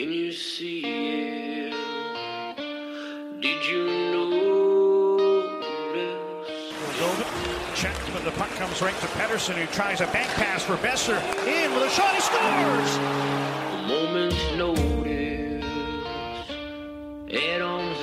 Can you see it? Did you notice? When the puck comes right to Pettersson, who tries a bank pass for Boeser. In with a shot, he scores! A moment's notice. At arm's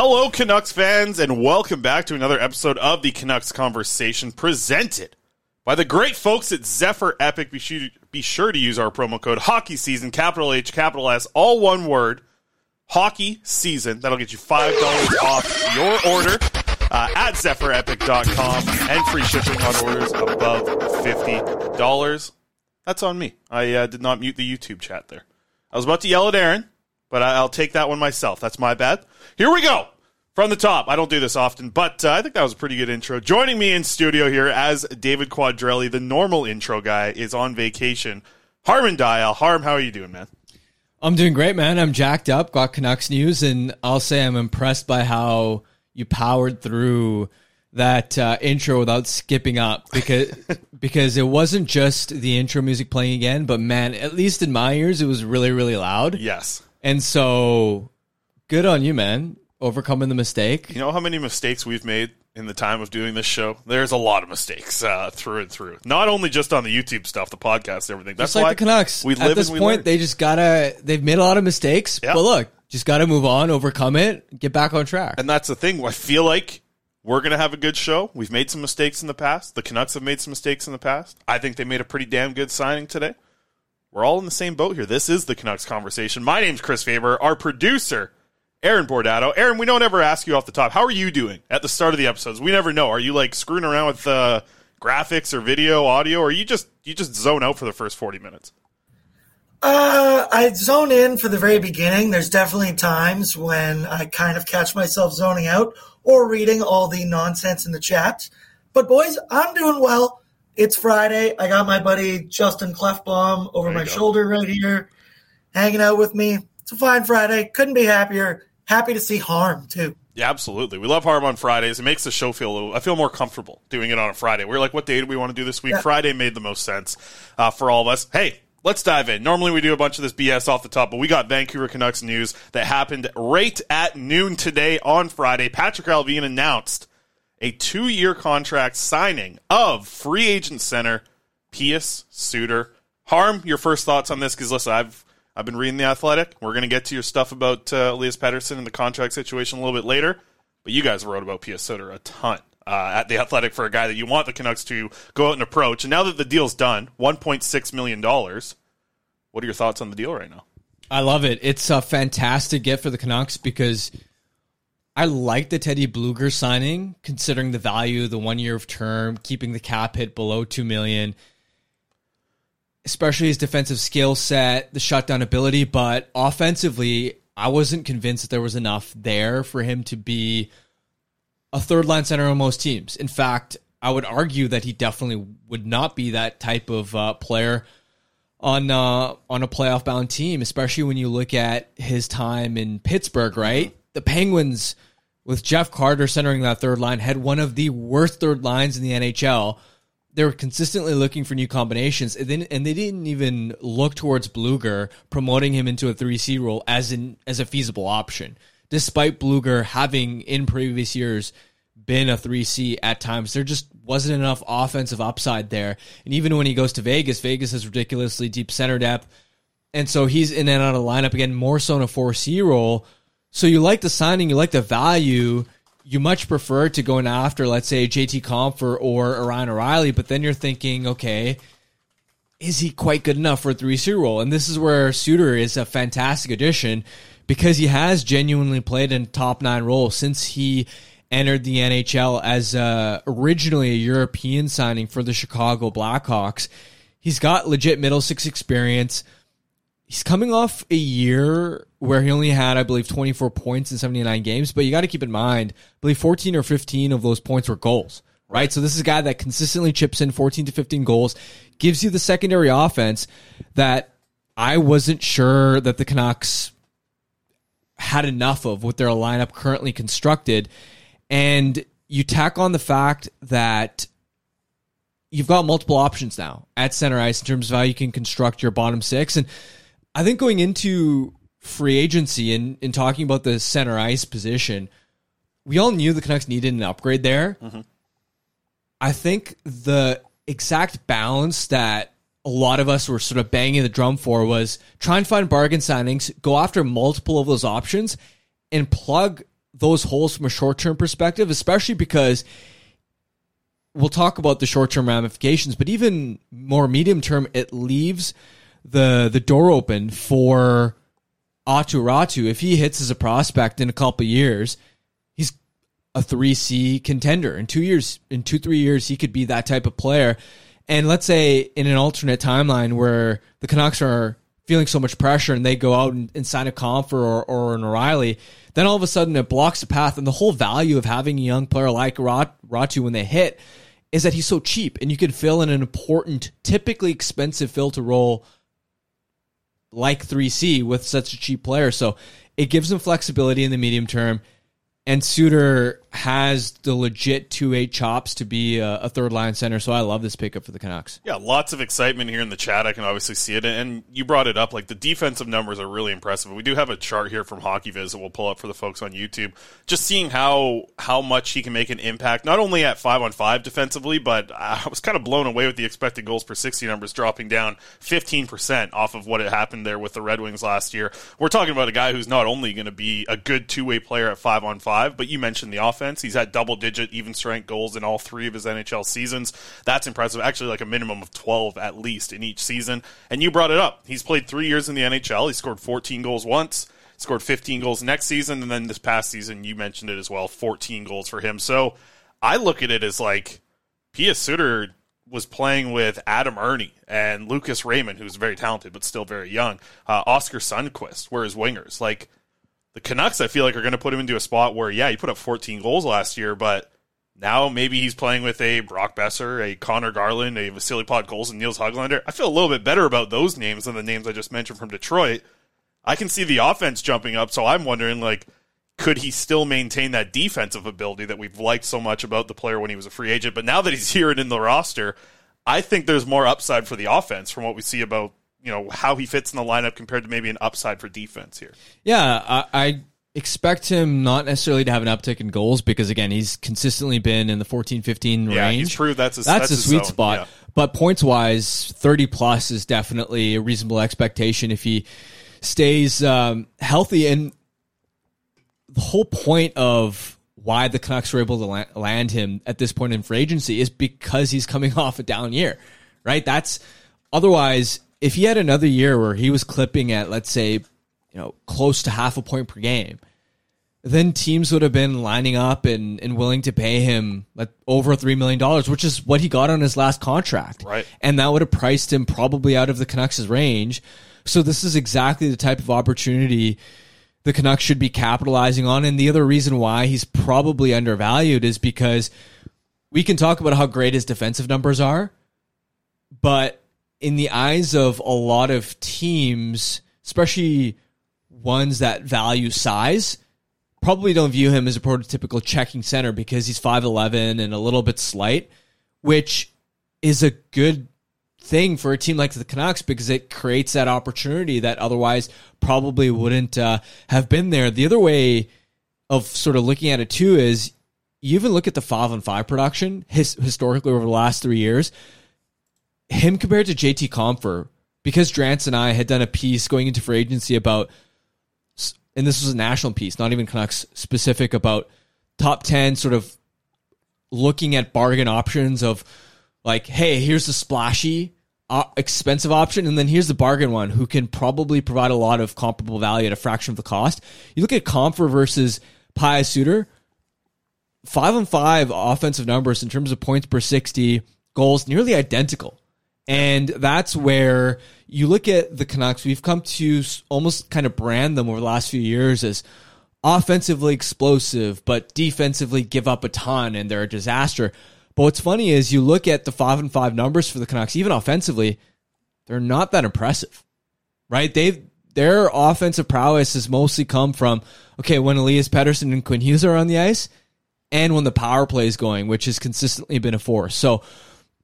Hello, Canucks fans, and welcome back to another episode of the Canucks Conversation presented by the great folks at Zephyr Epic. Be sure, be sure to use our promo code Hockey Season, capital H, capital S, all one word. Hockey Season. That'll get you five dollars off your order uh, at ZephyrEpic.com and free shipping on orders above fifty dollars. That's on me. I uh, did not mute the YouTube chat there. I was about to yell at Aaron, but I- I'll take that one myself. That's my bad. Here we go. From the top. I don't do this often, but uh, I think that was a pretty good intro. Joining me in studio here as David Quadrelli, the normal intro guy, is on vacation. Harman Dayal. Harm, how are you doing, man? I'm doing great, man. I'm jacked up, got Canucks news, and I'll say I'm impressed by how you powered through that uh, intro without skipping up because because it wasn't just the intro music playing again, but man, at least in my ears, it was really really loud. Yes. And so, good on you, man. overcoming the mistake. You know how many mistakes we've made in the time of doing this show? There's a lot of mistakes uh, through and through. Not only just on the YouTube stuff, the podcast, everything. That's Just like the Canucks. We live At this point, learn. they just gotta. They've made a lot of mistakes, Yeah. but look, just gotta move on, overcome it, get back on track. And that's the thing. I feel like we're going to have a good show. We've made some mistakes in the past. The Canucks have made some mistakes in the past. I think they made a pretty damn good signing today. We're all in the same boat here. This is the Canucks conversation. My name's Chris Faber. Our producer, Aaron Bordato. Aaron, we don't ever ask you off the top. How are you doing at the start of the episodes? We never know. Are you like screwing around with uh, graphics or video, audio, or you just you just zone out for the first forty minutes? Uh, I zone in for the very beginning. There's definitely times when I kind of catch myself zoning out or reading all the nonsense in the chat. But boys, I'm doing well. It's Friday. I got my buddy Justin Clefbaum over my go. shoulder right here, hanging out with me. It's a fine Friday. Couldn't be happier. Happy to see Harm too. Yeah, absolutely. We love Harm on Fridays. It makes the show feel a little. I feel more comfortable doing it on a Friday. We're like, what day do we want to do this week? Yeah. Friday made the most sense uh, for all of us. Hey, let's dive in. Normally we do a bunch of this BS off the top, but we got Vancouver Canucks news that happened right at noon today on Friday. Patrik Allvin announced a two-year contract signing of free agent center Pius Suter. Harm, your first thoughts on this? Because listen, I've I've been reading the Athletic. We're going to get to your stuff about uh, Elias Pettersson and the contract situation a little bit later. But you guys wrote about Pius Suter a ton uh, at the Athletic for a guy that you want the Canucks to go out and approach. And now that the deal's done, one point six million dollars. What are your thoughts on the deal right now? I love it. It's a fantastic get for the Canucks because I like the Teddy Blueger signing, considering the value, the one year of term, keeping the cap hit below two million, especially his defensive skill set, the shutdown ability. But offensively, I wasn't convinced that there was enough there for him to be a third line center on most teams. In fact, I would argue that he definitely would not be that type of uh, player on uh, on a playoff bound team, especially when you look at his time in Pittsburgh. Right, the Penguins with Jeff Carter centering that third line had one of the worst third lines in the NHL. They were consistently looking for new combinations, and, then, and they didn't even look towards Blueger promoting him into a three C role as in as a feasible option, despite Blueger having in previous years been a 3C at times. There just wasn't enough offensive upside there. And even when he goes to Vegas, Vegas has ridiculously deep center depth. And so he's in and out of the lineup again, more so in a 4C role. So you like the signing, you like the value. You much prefer to going after, let's say, JT Compher or Orion O'Reilly, but then you're thinking, okay, is he quite good enough for a 3C role? And this is where Suter is a fantastic addition because he has genuinely played in top nine role since he entered the NHL as uh, originally a European signing for the Chicago Blackhawks. He's got legit middle six experience. He's coming off a year where he only had, I believe, 24 points in 79 games, but you got to keep in mind, I believe 14 or 15 of those points were goals, right? So this is a guy that consistently chips in 14 to 15 goals, gives you the secondary offense that I wasn't sure that the Canucks had enough of with their lineup currently constructed. And you tack on the fact that you've got multiple options now at center ice in terms of how you can construct your bottom six. And I think going into free agency and, and talking about the center ice position, we all knew the Canucks needed an upgrade there. Mm-hmm. I think the exact balance that a lot of us were sort of banging the drum for was try and find bargain signings, go after multiple of those options, and plug those holes from a short term perspective, especially because we'll talk about the short term ramifications, but even more medium term, it leaves the the door open for Aatu Räty. If he hits as a prospect in a couple years, he's a three C contender. In two years, in two, three years, he could be that type of player. And let's say in an alternate timeline where the Canucks are feeling so much pressure and they go out and, and sign a Compher or, or an O'Reilly, then all of a sudden it blocks the path. And the whole value of having a young player like Rat, Räty when they hit is that he's so cheap and you can fill in an important, typically expensive filter role like 3C with such a cheap player. So it gives him flexibility in the medium term. And Suter, has the legit two eight chops to be a, a third line center. So I love this pickup for the Canucks. Yeah, lots of excitement here in the chat. I can obviously see it, and you brought it up. Like the defensive numbers are really impressive. We do have a chart here from HockeyViz that we'll pull up for the folks on YouTube. Just seeing how how much he can make an impact, not only at five on five defensively, but I was kind of blown away with the expected goals per sixty numbers dropping down fifteen percent off of what had happened there with the Red Wings last year. We're talking about a guy who's not only going to be a good two way player at five on five, but you mentioned the offense. He's had double digit even strength goals in all three of his NHL seasons. That's impressive. Actually, like a minimum of 12 at least in each season. And you brought it up. He's played three years in the NHL. He scored 14 goals once, scored 15 goals next season. And then this past season, you mentioned it as well 14 goals for him. So I look at it as like Pius Suter was playing with Adam Erne and Lucas Raymond, who's very talented but still very young. Uh, Oskar Sundqvist were his wingers. Like the Canucks, I feel like are going to put him into a spot where, yeah, he put up 14 goals last year, but now maybe he's playing with a Brock Boeser, a Conor Garland, a Vasily Podkolzin, and Nils Hoglander. I feel a little bit better about those names than the names I just mentioned from Detroit. I can see the offense jumping up, so I'm wondering, like, could he still maintain that defensive ability that we've liked so much about the player when he was a free agent? But now that he's here and in the roster, I think there's more upside for the offense from what we see about you know how he fits in the lineup compared to maybe an upside for defense here. Yeah, I, I expect him not necessarily to have an uptick in goals because again, he's consistently been in the 14 15 Yeah, range. he's proved that's his- that's, that's a sweet zone, spot. yeah. But points wise, 30 plus is definitely a reasonable expectation if he stays um, healthy and the whole point of why the Canucks were able to land him at this point in free agency is because he's coming off a down year, right? That's otherwise, if he had another year where he was clipping at, let's say, you know, close to half a point per game, then teams would have been lining up and, and willing to pay him like over $3 million, which is what he got on his last contract. Right. And that would have priced him probably out of the Canucks' range. So this is exactly the type of opportunity the Canucks should be capitalizing on. And the other reason why he's probably undervalued is because we can talk about how great his defensive numbers are, but in the eyes of a lot of teams, especially ones that value size, probably don't view him as a prototypical checking center because he's 5'11 and a little bit slight, which is a good thing for a team like the Canucks because it creates that opportunity that otherwise probably wouldn't uh, have been there. The other way of sort of looking at it too is you even look at the five on five production his, historically over the last three years. Him compared to JT Compher, because Drance and I had done a piece going into free agency about, and this was a national piece, not even Canucks specific, about top 10 sort of looking at bargain options of like, hey, here's the splashy, uh, expensive option, and then here's the bargain one who can probably provide a lot of comparable value at a fraction of the cost. You look at Compher versus Pius Suter, five on five offensive numbers in terms of points per 60, goals nearly identical. And that's where you look at the Canucks, we've come to almost kind of brand them over the last few years as offensively explosive, but defensively give up a ton and they're a disaster. But what's funny is you look at the five and five numbers for the Canucks, even offensively, they're not that impressive, right? They've their offensive prowess has mostly come from okay when Elias Pettersson and Quinn Hughes are on the ice, and when the power play is going, which has consistently been a force. So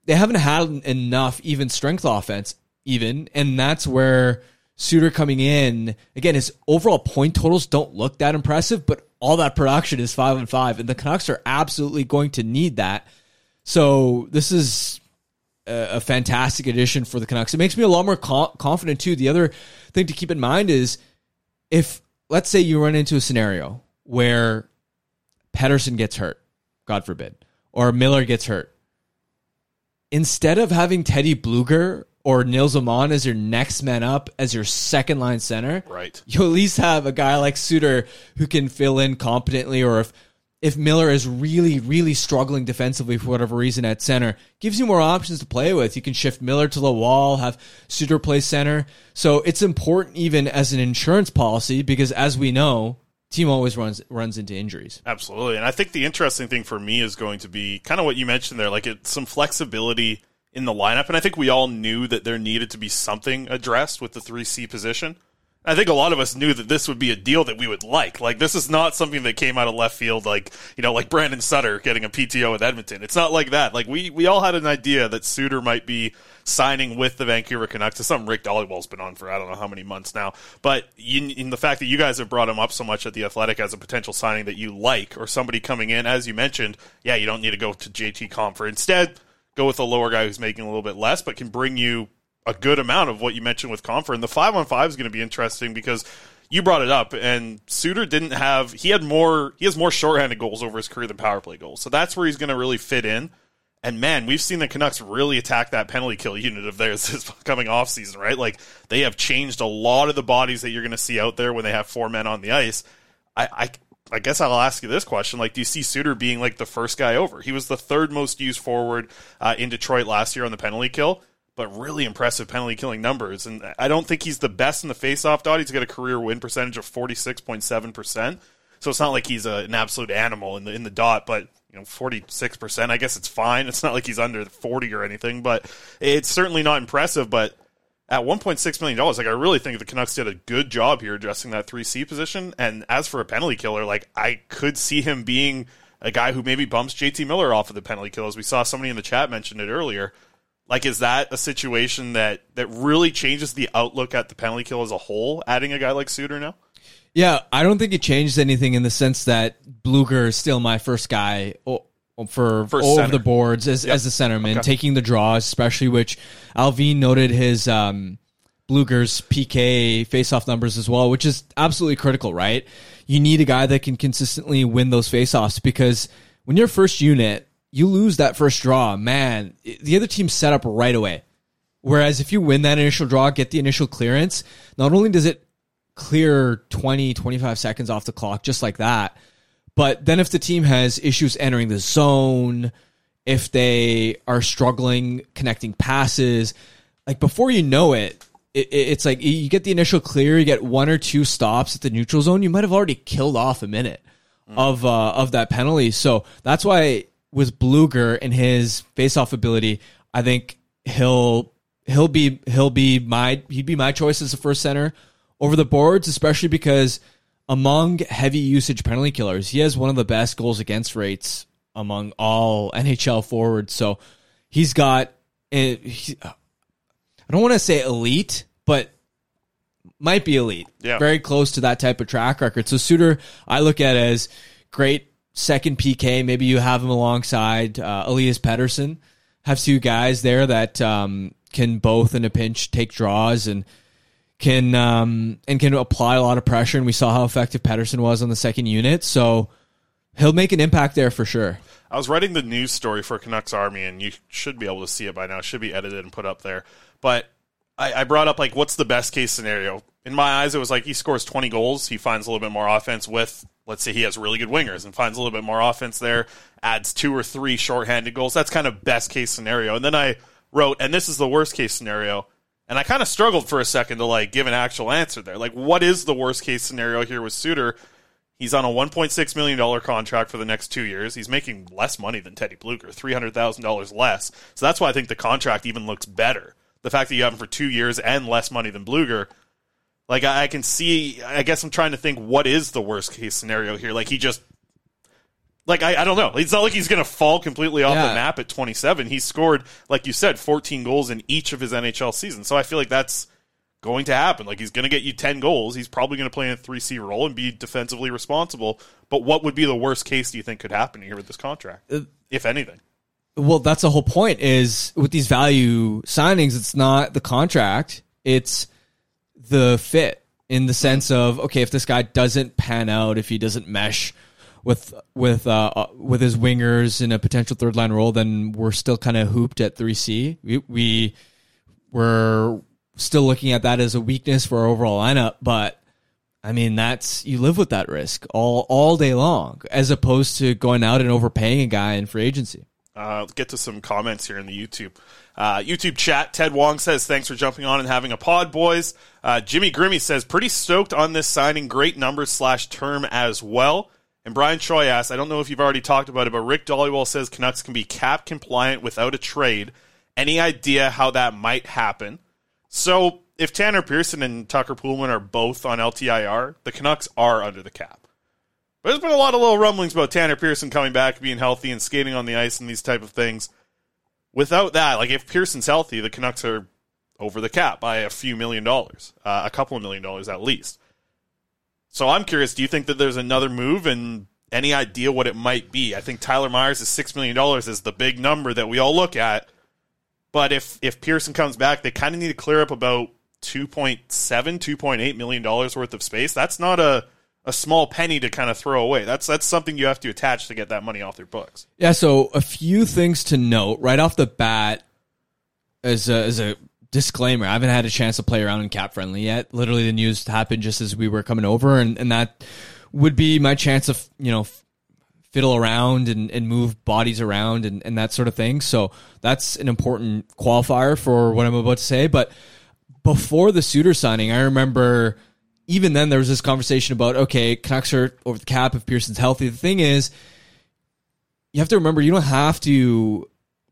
they haven't had enough even strength offense, even, and that's where Suter coming in again. His overall point totals don't look that impressive, but all that production is five and five, and the Canucks are absolutely going to need that. So this is a, a fantastic addition for the Canucks. It makes me a lot more co- confident too. The other thing to keep in mind is if let's say you run into a scenario where Pettersson gets hurt, God forbid, or Miller gets hurt. Instead of having Teddy Blueger or Nils Åman as your next man up as your second line center, Right. you at least have a guy like Suter who can fill in competently, or if if Miller is really, really struggling defensively for whatever reason at center, gives you more options to play with. You can shift Miller to the wall, have Suter play center. So it's important even as an insurance policy because as we know, team always runs runs into injuries. Absolutely. And I think the interesting thing for me is going to be kind of what you mentioned there, like it's some flexibility in the lineup. And I think we all knew that there needed to be something addressed with the 3C position. I think a lot of us knew that this would be a deal that we would like. Like this is not something that came out of left field, like you know, like Brandon Sutter getting a PTO with Edmonton. It's not like that. Like we we all had an idea that Suter might be signing with the Vancouver Canucks. It's something Rick Dhaliwal's been on for I don't know how many months now. But in, the fact that you guys have brought him up so much at the Athletic as a potential signing that you like, or somebody coming in, as you mentioned, yeah, you don't need to go to JT Compher. Instead, go with a lower guy who's making a little bit less, but can bring you a good amount of what you mentioned with Compher. And the five on five is going to be interesting because you brought it up, and Suter didn't have he had more he has more shorthanded goals over his career than power play goals. So that's where he's going to really fit in. And man, we've seen the Canucks really attack that penalty kill unit of theirs this coming off season, right? Like they have changed a lot of the bodies that you're going to see out there when they have four men on the ice. I, I I guess I'll ask you this question: Like, do you see Suter being like the first guy over? He was the third most used forward uh, in Detroit last year on the penalty kill, but really impressive penalty killing numbers. And I don't think he's the best in the faceoff dot. He's got a career win percentage of forty six point seven percent. So it's not like he's a, an absolute animal in the in the dot, but you know, forty six percent. I guess it's fine. It's not like he's under forty or anything, but it's certainly not impressive. But at $1.6 million, like I really think the Canucks did a good job here addressing that 3C position. And as for a penalty killer, like I could see him being a guy who maybe bumps JT Miller off of the penalty kill, as we saw somebody in the chat mentioned it earlier. Like, is that a situation that that really changes the outlook at the penalty kill as a whole? Adding a guy like Suter now. Yeah, I don't think it changed anything in the sense that Blueger is still my first guy for First over center. the boards as, Yep. as a centerman, Okay. taking the draws, especially which Allvin noted his um, Blueger's PK faceoff numbers as well, which is absolutely critical, right? You need a guy that can consistently win those faceoffs because when you're first unit, you lose that first draw, man, the other team's set up right away. Whereas if you win that initial draw, get the initial clearance, not only does it clear 20, 25 seconds off the clock just like that, but then if the team has issues entering the zone, if they are struggling connecting passes, like before you know it, it, it- it's like you get the initial clear, you get one or two stops at the neutral zone, you might have already killed off a minute of uh, of that penalty. So that's why with Blueger and his face-off ability, I think he'll he'll be he'll be my he'd be my choice as a first center over the boards, especially because among heavy usage penalty killers, he has one of the best goals against rates among all NHL forwards. So he's got I don't want to say elite, but might be elite. Yeah. Very close to that type of track record. So Suter, I look at as great second PK. Maybe you have him alongside uh, Elias Pettersson. Have two guys there that um, can both in a pinch take draws and can um, and can apply a lot of pressure. And we saw how effective Pettersson was on the second unit. So he'll make an impact there for sure. I was writing the news story for Canucks Army, and you should be able to see it by now. It should be edited and put up there. But I, I brought up like, what's the best case scenario? In my eyes, it was like he scores 20 goals, he finds a little bit more offense with, let's say, he has really good wingers and finds a little bit more offense there, adds two or three shorthanded goals. That's kind of best case scenario. And then I wrote, and this is the worst case scenario. And I kind of struggled for a second to like give an actual answer there. Like, what is the worst case scenario here with Suter? He's on a $1.6 million contract for the next two years. He's making less money than Teddy Blueger, $300,000 less. So that's why I think the contract even looks better. The fact that you have him for two years and less money than Blueger. Like, I, I can see, I guess I'm trying to think what is the worst case scenario here. Like, he just, like, I, I don't know. It's not like he's going to fall completely off Yeah. the map at 27. He scored, like you said, 14 goals in each of his NHL seasons. So I feel like that's going to happen. Like he's going to get you 10 goals. He's probably going to play in a 3C role and be defensively responsible. But what would be the worst case do you think could happen here with this contract? Uh, if anything. Well, that's the whole point is with these value signings, it's not the contract, it's the fit in the sense of, okay, if this guy doesn't pan out, if he doesn't mesh with with uh, uh, with his wingers in a potential third line role, then we're still kind of hooped at 3C. We we we're still looking at that as a weakness for our overall lineup, but I mean, that's you live with that risk all all day long, as opposed to going out and overpaying a guy in free agency. Uh, get to some comments here in the YouTube. Uh, YouTube chat. Ted Wong says, thanks for jumping on and having a pod, boys. Uh, Jimmy Grimmy says, pretty stoked on this signing. Great numbers slash term as well. And Brian Choi asks, I don't know if you've already talked about it, but Rick Dhaliwal says Canucks can be cap compliant without a trade. Any idea how that might happen? So if Tanner Pearson and Tucker Poolman are both on LTIR, the Canucks are under the cap. But there's been a lot of little rumblings about Tanner Pearson coming back, being healthy, and skating on the ice and these type of things. Without that, like if Pearson's healthy, the Canucks are over the cap by a few million dollars, uh, a couple of million dollars at least. So I'm curious. Do you think that there's another move, and any idea what it might be? I think Tyler Myers is six million dollars is the big number that we all look at. But if if Pearson comes back, they kind of need to clear up about 2.7, 2.8 million dollars worth of space. That's not a a small penny to kind of throw away. That's that's something you have to attach to get that money off their books. Yeah, so a few things to note right off the bat as a, as a disclaimer. I haven't had a chance to play around in CapFriendly yet. Literally, the news happened just as we were coming over, and, and that would be my chance of you know fiddle around and, and move bodies around and, and that sort of thing. So that's an important qualifier for what I'm about to say. But before the Suter signing, I remember even then there was this conversation about okay, Canucks are over the cap if Pearson's healthy. The thing is, you have to remember you don't have to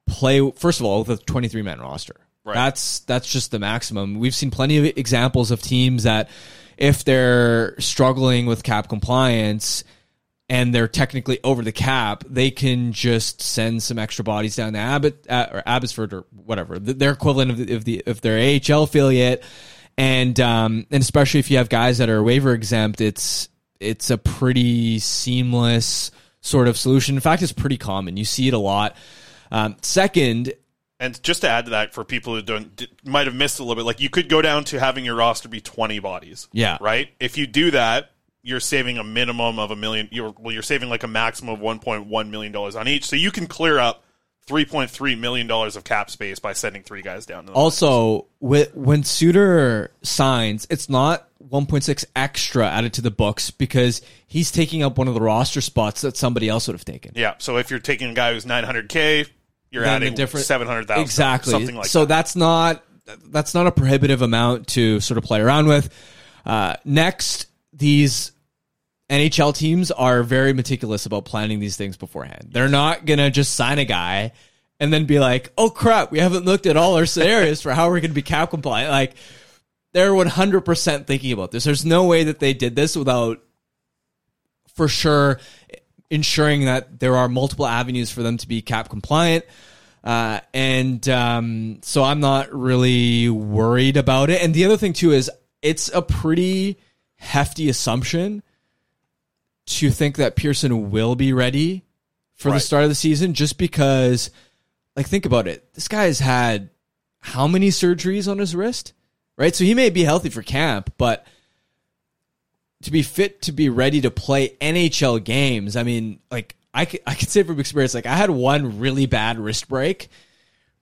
play first of all with a 23 man roster. Right. That's that's just the maximum. We've seen plenty of examples of teams that if they're struggling with cap compliance and they're technically over the cap, they can just send some extra bodies down to Abbott uh, or Abbotsford or whatever th- their equivalent of the, of the their AHL affiliate, and um, and especially if you have guys that are waiver exempt, it's it's a pretty seamless sort of solution. In fact, it's pretty common. You see it a lot. Um, second, And just to add to that, for people who don't d- might have missed a little bit, like you could go down to having your roster be 20 bodies. Yeah. Right. If you do that, you're saving a minimum of a million. You're well, you're saving like a maximum of 1.1 million dollars on each, so you can clear up 3.3 million dollars of cap space by sending three guys down. To the Also, with, when Suter signs, it's not 1.6 extra added to the books because he's taking up one of the roster spots that somebody else would have taken. yeah. So if you're taking a guy who's 900k, you're Then the adding different- 700,000. exactly. Something like so that. that's not that's not a prohibitive amount to sort of play around with. Uh, next, these NHL teams are very meticulous about planning these things beforehand. They're not gonna just sign a guy and then be like, "Oh crap, we haven't looked at all our scenarios for how we're gonna be cap compliant." Like they're 100% thinking about this. There's no way that they did this without for sure ensuring that there are multiple avenues for them to be cap compliant. Uh, and um, so I'm not really worried about it. And the other thing too is it's a pretty hefty assumption to think that Pearson will be ready for the start of the season, just because, like, think about it. This guy has had how many surgeries on his wrist, right? So he may be healthy for camp, but to be fit to be ready to play NHL games, I mean, like I could, I could say from experience, like I had one really bad wrist break,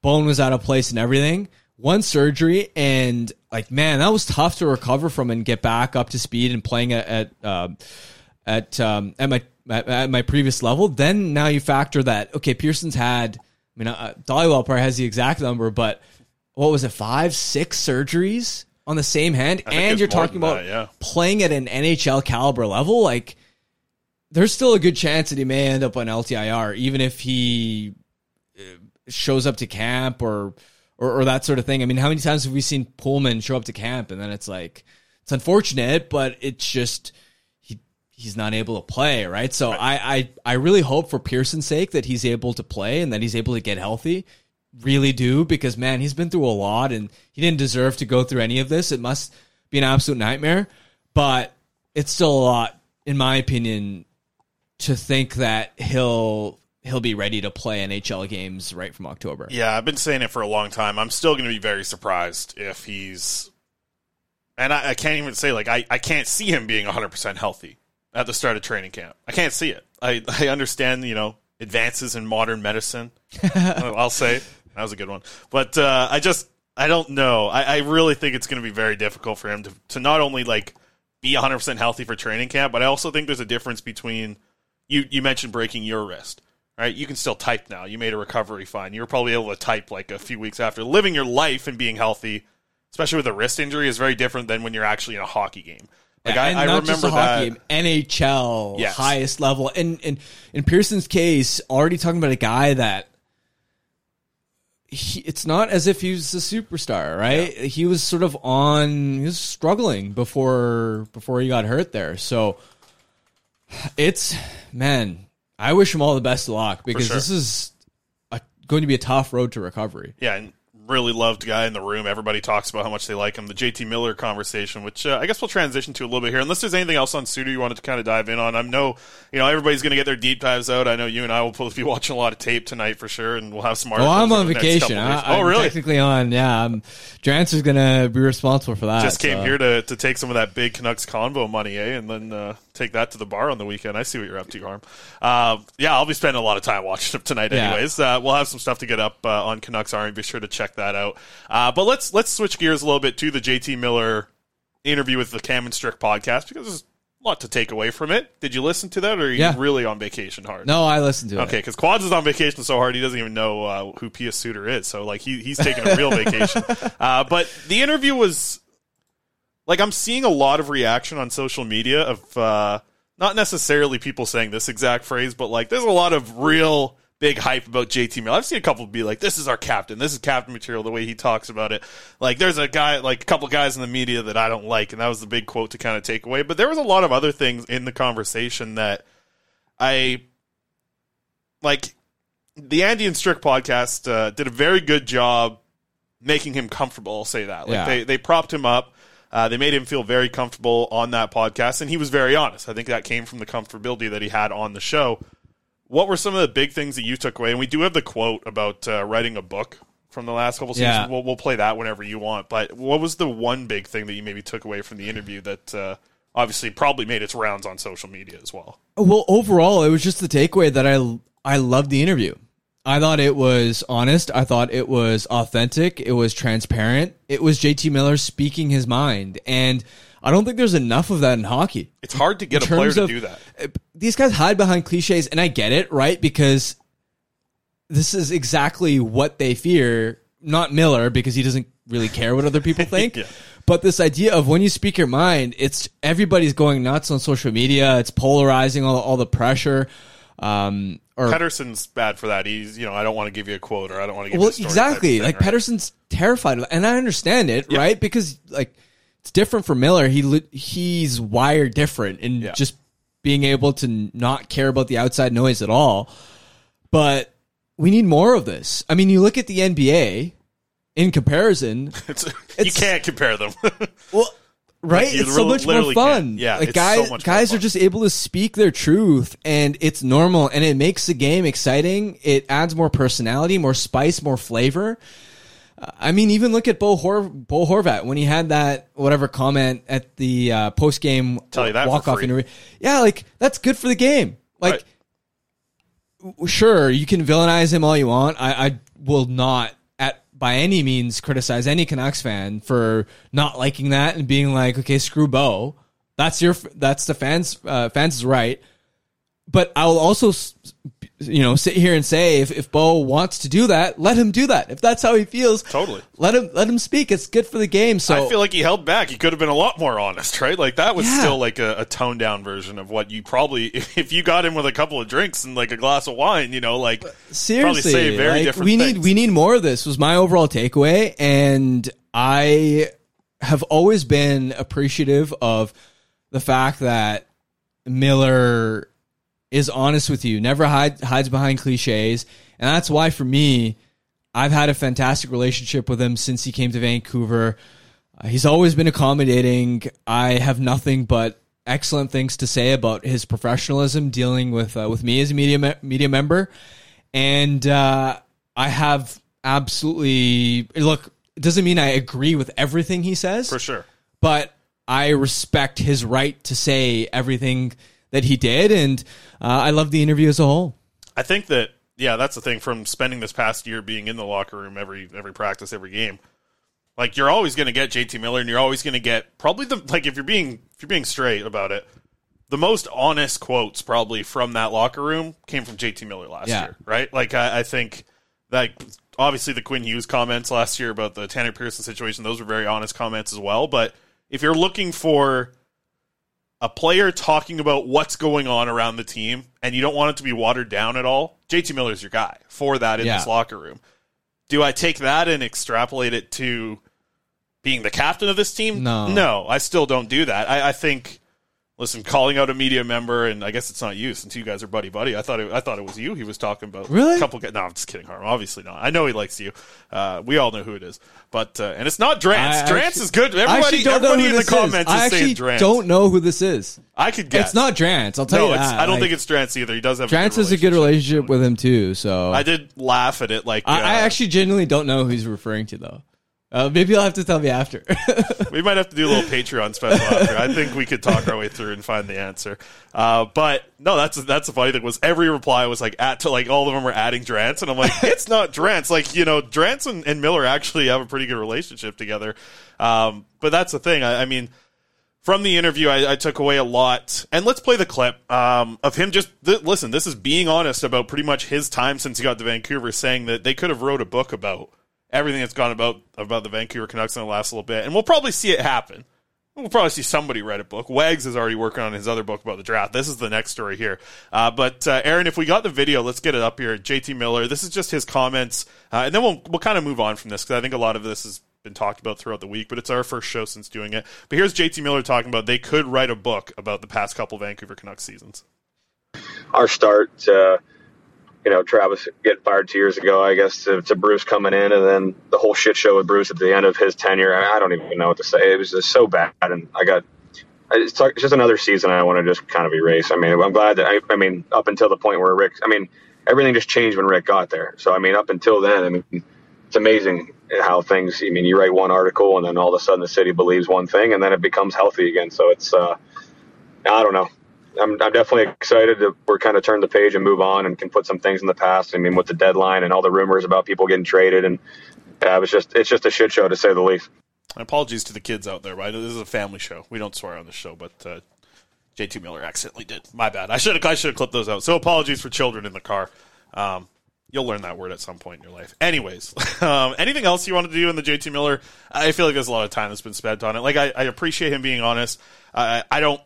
bone was out of place and everything, one surgery, and like man, that was tough to recover from and get back up to speed and playing at at um, at, um, at my at, at my previous level. Then now you factor that okay, Pearson's had, I mean, uh, Dhaliwal probably has the exact number, but what was it, five, six surgeries on the same hand, and you're talking about that, yeah. playing at an NHL caliber level, like there's still a good chance that he may end up on LTIR, even if he uh, shows up to camp or, or or that sort of thing. I mean, how many times have we seen Poolman show up to camp and then it's like it's unfortunate, but it's just he he's not able to play, right? So I, I I really hope for Pearson's sake that he's able to play and that he's able to get healthy. Really do because man, he's been through a lot and he didn't deserve to go through any of this. It must be an absolute nightmare, but it's still a lot, in my opinion, to think that he'll he'll be ready to play NHL games right from October. Yeah, I've been saying it for a long time. I'm still going to be very surprised if he's, and I, I can't even say like I, I can't see him being 100 percent healthy at the start of training camp. I can't see it. I I understand you know advances in modern medicine. I'll say that was a good one, but uh, I just I don't know. I, I really think it's going to be very difficult for him to to not only like be 100 percent healthy for training camp, but I also think there's a difference between you you mentioned breaking your wrist right? You can still type now. You made a recovery fine. You were probably able to type like a few weeks after living your life and being healthy, especially with a wrist injury, is very different than when you're actually in a hockey game. Like and I, I remember that. hockey game, NHL Yes. highest level, and and in Pearson's case, already talking about a guy that he, it's not as if he was a superstar, right? He was sort of on, he was struggling before before he got hurt there. So it's man, I wish him all the best of luck because sure. this is a, going to be a tough road to recovery. Yeah, and really loved guy in the room. Everybody talks about how much they like him. The JT Miller conversation, which uh, I guess we'll transition to a little bit here. Unless there's anything else on Suter you wanted to kind of dive in on. I know, you know, everybody's going to get their deep dives out. I know you and I will both be watching a lot of tape tonight for sure, and we'll have some Oh, articles. I'm on vacation. I, oh, I'm really? Technically on, yeah. I'm, Drance is gonna be responsible for that. Just came so. here to, to take some of that big Canucks convo money, eh? And then uh, take that to the bar on the weekend. I see what you're up to, Harm. Uh, yeah, I'll be spending a lot of time watching them tonight, Yeah. anyways. Uh, we'll have some stuff to get up uh, on Canucks Army. Be sure to check that out. Uh, but let's let's switch gears a little bit to the JT Miller interview with the Cam and Strick podcast because there's a lot to take away from it. Did you listen to that, or are you Yeah. really on vacation hard? No, I listened to it. Okay, because Quads is on vacation so hard he doesn't even know uh, who Pius Suter is. So like he he's taking a real vacation. Uh, but the interview was like I'm seeing a lot of reaction on social media of uh, not necessarily people saying this exact phrase, but like there's a lot of real big hype about JT Miller. I've seen a couple be like, "This is our captain. This is captain material." The way he talks about it, like there's a guy, like a couple guys in the media that I don't like, and that was the big quote to kind of take away. But there was a lot of other things in the conversation that I like. The Andy and Strick podcast uh, did a very good job making him comfortable. I'll say that. Like Yeah. they they propped him up. Uh, they made him feel very comfortable on that podcast, and he was very honest. I think that came from the comfortability that he had on the show. What were some of the big things that you took away? And we do have the quote about uh, writing a book from the last couple seasons. Yeah. We'll, we'll play that whenever you want. But what was the one big thing that you maybe took away from the interview that uh, obviously probably made its rounds on social media as well? Well, overall, it was just the takeaway that I I loved the interview. I thought it was honest. I thought it was authentic. It was transparent. It was JT Miller speaking his mind, and I don't think there's enough of that in hockey. It's hard to get In a player to of- do that. These guys hide behind cliches, and I get it, right? Because this is exactly what they fear. Not Miller, because he doesn't really care what other people think. Yeah. But this idea of when you speak your mind, it's everybody's going nuts on social media. It's polarizing all, all the pressure. Um, or Pettersson's bad for that. He's, you know, I don't want to give you a quote or I don't want to give well, you a exactly. of Like thing, right? Pettersson's terrified and I understand it, right? Because like it's different for Miller. He he's wired different and Yeah. just being able to not care about the outside noise at all. But we need more of this. I mean, you look at the NBA in comparison, It's, you can't compare them. well, right? you It's so much more fun. can't. Yeah, like it's so guys, guys are just able to speak their truth, and it's normal, and it makes the game exciting. It adds more personality, more spice, more flavor. I mean, even look at Bo, Hor- Bo Horvat when he had that whatever comment at the uh, post game Tell you that walk off interview. Yeah, like that's good for the game. Like, Right. sure, you can villainize him all you want. I, I will not by any means criticize any Canucks fan for not liking that and being like, okay, screw Bo. That's your that's the fans uh, fans' right. But I will also, you know, sit here and say if, if Bo wants to do that, let him do that. If that's how he feels, Totally. let him let him speak. It's good for the game. So I feel like he held back. He could have been a lot more honest, right? Like that was Yeah. still like a, a toned down version of what you probably, if you got him with a couple of drinks and like a glass of wine, you know, like seriously, say very like, different we things. need we need more of this. Was my overall takeaway, and I have always been appreciative of the fact that Miller is honest with you, never hide, hides behind cliches, and that's why for me, I've had a fantastic relationship with him since he came to Vancouver. Uh, he's always been accommodating. I have nothing but excellent things to say about his professionalism dealing with uh, with me as a media me- media member, and uh, I have absolutely look. It doesn't mean I agree with everything he says, for sure. but I respect his right to say everything that he did, and uh, I love the interview as a whole. I think that yeah, that's the thing from spending this past year being in the locker room every every practice, every game. Like you're always going to get JT Miller, and you're always going to get probably the like if you're being if you're being straight about it, the most honest quotes probably from that locker room came from JT Miller last Yeah. year, right? Like I, I think that obviously the Quinn Hughes comments last year about the Tanner Pearson situation, those were very honest comments as well. But if you're looking for a player talking about what's going on around the team and you don't want it to be watered down at all, JT Miller's your guy for that in Yeah. this locker room. Do I take that and extrapolate it to being the captain of this team? No. No, I still don't do that. I, I think listen, calling out a media member, and I guess it's not you since you guys are buddy buddy. I thought it, I thought it was you he was talking about. Really? A couple. guys- No, I'm just kidding, Harm. Obviously not. I know he likes you. Uh, we all know who it is, but uh, and it's not Drance. I Drance actually- is good. Everybody, everybody in the comments is. is, I saying actually Drance. don't know who this is. I could guess. It's not Drance. I'll tell No, you that. I don't Like, think it's Drance either. He does have. Drance a has a good relationship with him too. So I did laugh at it. Like I, I uh, actually genuinely don't know who he's referring to though. Uh, maybe you'll have to tell me after. we might have to do a little Patreon special after. I think we could talk our way through and find the answer. Uh, but no, that's that's the funny thing was every reply was like at to like all of them were adding Drance, and I'm like, it's not Drance. Like you know, Drance and, and Miller actually have a pretty good relationship together. Um, but that's the thing. I, I mean. From the interview, I, I took away a lot, and let's play the clip um, of him. Just th- listen. This is being honest about pretty much his time since he got to Vancouver, saying that they could have wrote a book about everything that's gone about about the Vancouver Canucks in the last little bit, and we'll probably see it happen. We'll probably see somebody write a book. Wags is already working on his other book about the draft. This is the next story here. Uh, but uh, Aaron, if we got the video, let's get it up here. JT Miller. This is just his comments, uh, and then we'll we'll kind of move on from this because I think a lot of this has been talked about throughout the week. But it's our first show since doing it. But here's JT Miller talking about they could write a book about the past couple Vancouver Canucks seasons. our start, uh, you know, Travis getting fired two years ago, I guess, to, to Bruce coming in, and then the whole shit show with Bruce at the end of his tenure. I, I don't even know what to say. It was just so bad, and I got. It's, just another season I want to just kind of erase. I mean, I'm glad that I, I mean, up until the point where Rick, I mean, everything just changed when Rick got there. So I mean, up until then, I mean, it's amazing how things. I mean, you write one article, and then all of a sudden the city believes one thing, and then it becomes healthy again. So it's, uh, I don't know. I'm, I'm definitely excited that we're kind of turn the page and move on and can put some things in the past. I mean, with the deadline and all the rumors about people getting traded, and yeah, it was just it's just a shit show to say the least. Apologies to the kids out there, right? This is a family show. We don't swear on this show, but uh, JT Miller accidentally did. My bad. I should have I should have clipped those out. So apologies for children in the car. Um, you'll learn that word at some point in your life. Anyways, um, anything else you want to do in the JT Miller? I feel like there's a lot of time that's been spent on it. Like I, I appreciate him being honest. I, I don't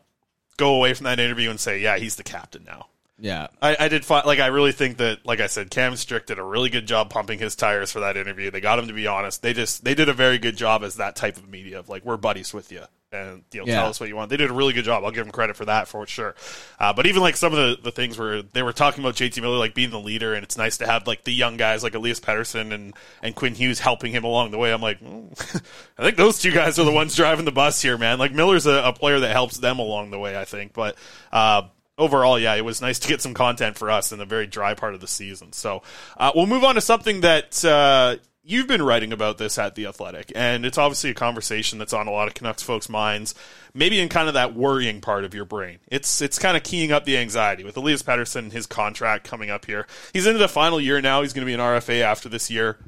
go away from that interview and say, yeah, he's the captain now. yeah, I, I did find, like I really think that like I said, Cam Strick did a really good job pumping his tires for that interview. They got him to be honest. They just they did a very good job as that type of media of like we're buddies with you and you know Yeah. tell us what you want. They did a really good job. I'll give them credit for that for sure. Uh, but even like some of the, the things where they were talking about JT Miller like being the leader and it's nice to have like the young guys like Elias Pettersson and and Quinn Hughes helping him along the way. I'm like, mm, I think those two guys are the ones driving the bus here, man. Like Miller's a, a player that helps them along the way. I think, but. Uh, overall, yeah, it was nice to get some content for us in the very dry part of the season. So uh, we'll move on to something that uh, you've been writing about this at the Athletic, and it's obviously a conversation that's on a lot of Canucks folks' minds. Maybe in kind of that worrying part of your brain. It's it's kind of keying up the anxiety with Elias Pettersson, his contract coming up here. He's into the final year now. He's going to be an RFA after this year.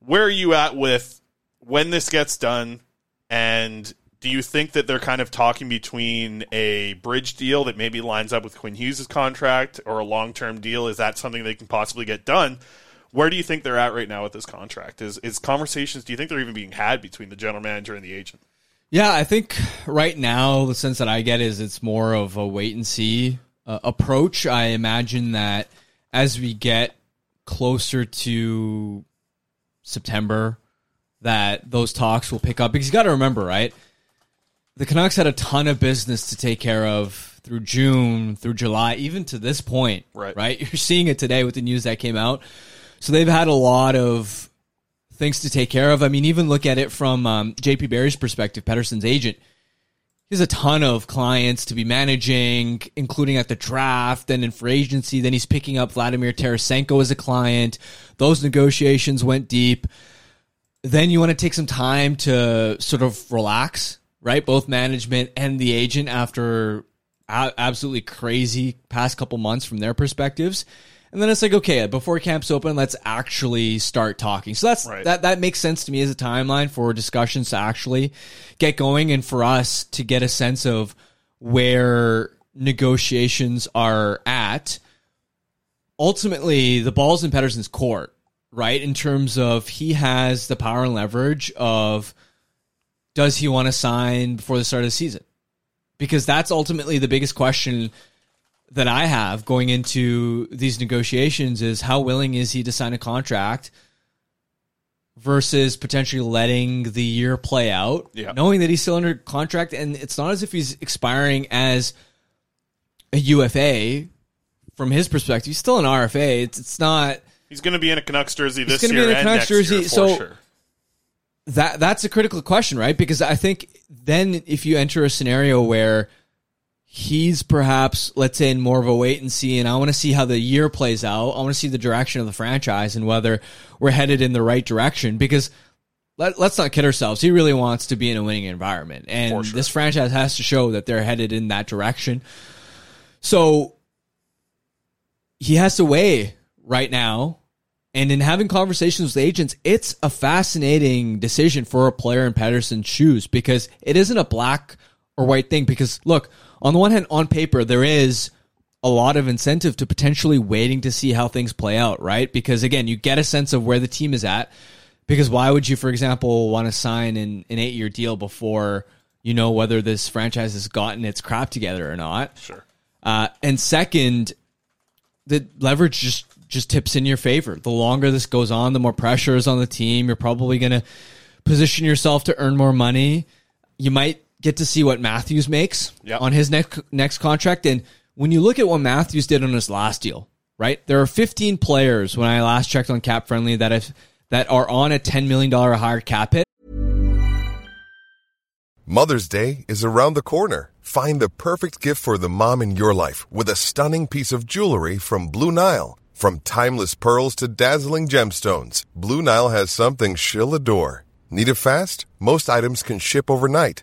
Where are you at with when this gets done? And do you think that they're kind of talking between a bridge deal that maybe lines up with Quinn Hughes' contract or a long term deal? Is that something they can possibly get done? Where do you think they're at right now with this contract? Is is conversations? Do you think they're even being had between the general manager and the agent? yeah. I think right now the sense that I get is it's more of a wait and see uh, approach. I imagine that as we get closer to September, that those talks will pick up because you got to remember, right? The Canucks had a ton of business to take care of through June, through July, even to this point. Right. Right. You're seeing it today with the news that came out. So they've had a lot of things to take care of. I mean, even look at it from um, JP Barry's perspective, Pettersson's agent. He has a ton of clients to be managing, including at the draft and in free agency. Then he's picking up Vladimir Tarasenko as a client. Those negotiations went deep. Then you want to take some time to sort of relax, right? Both management and the agent after absolutely crazy past couple months from their perspectives. And then it's like, okay, before camp's open, let's actually start talking. So that's Right. that that makes sense to me as a timeline for discussions to actually get going and for us to get a sense of where negotiations are at. Ultimately, the ball's in Pettersson's court, right? In terms of he has the power and leverage of does he want to sign before the start of the season? Because that's ultimately the biggest question that I have going into these negotiations is how willing is he to sign a contract versus potentially letting the year play out, Yeah. knowing that he's still under contract, and it's not as if he's expiring as a UFA. From his perspective, he's still an RFA. It's it's not He's going to be in a Canucks jersey this gonna be year in a and Canucks next jersey, year for so- sure. that that's a critical question, right? Because I think then if you enter a scenario where he's perhaps, let's say, in more of a wait and see, and I want to see how the year plays out. I want to see the direction of the franchise and whether we're headed in the right direction. Because let, let's not kid ourselves. He really wants to be in a winning environment, and this franchise has to show that they're headed in that direction. So he has to weigh right now. And in having conversations with agents, it's a fascinating decision for a player in Pettersson's shoes because it isn't a black or white thing. Because look, on the one hand, on paper, there is a lot of incentive to potentially waiting to see how things play out, right? Because again, you get a sense of where the team is at. Because why would you, for example, want to sign an, an eight year deal before you know whether this franchise has gotten its crap together or not? Sure. Uh, and second, the leverage just just tips in your favor. The longer this goes on, the more pressure is on the team. You're probably going to position yourself to earn more money. You might get to see what Matthews makes Yep. on his next next contract. And when you look at what Matthews did on his last deal, right? There are 15 players when I last checked on CapFriendly that have that are on a 10 million dollar higher cap hit. Mother's Day is around the corner. Find the perfect gift for the mom in your life with a stunning piece of jewelry from Blue Nile. From timeless pearls to dazzling gemstones, Blue Nile has something she'll adore. Need it fast? Most items can ship overnight.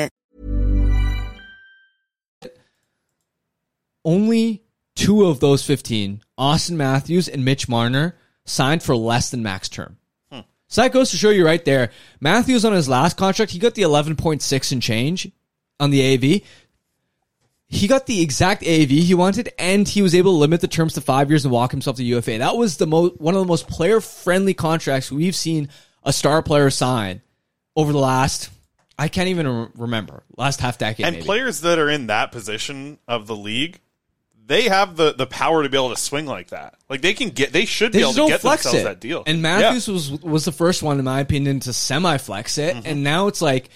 Only two of those 15, Auston Matthews and Mitch Marner, signed for less than max term. Hmm. So that goes to show you right there. Matthews on his last contract, he got the 11.6 and change on the AV. He got the exact AV he wanted, and he was able to limit the terms to five years and walk himself to UFA. That was the most one of the most player friendly contracts we've seen a star player sign over the last. I can't even remember last half decade. and maybe. players that are in that position of the league, they have the, the power to be able to swing like that. Like they can get, they should be able to get flex themselves it. that deal. And Matthews was was the first one, in my opinion, to semi flex it. Mm-hmm. And now it's like,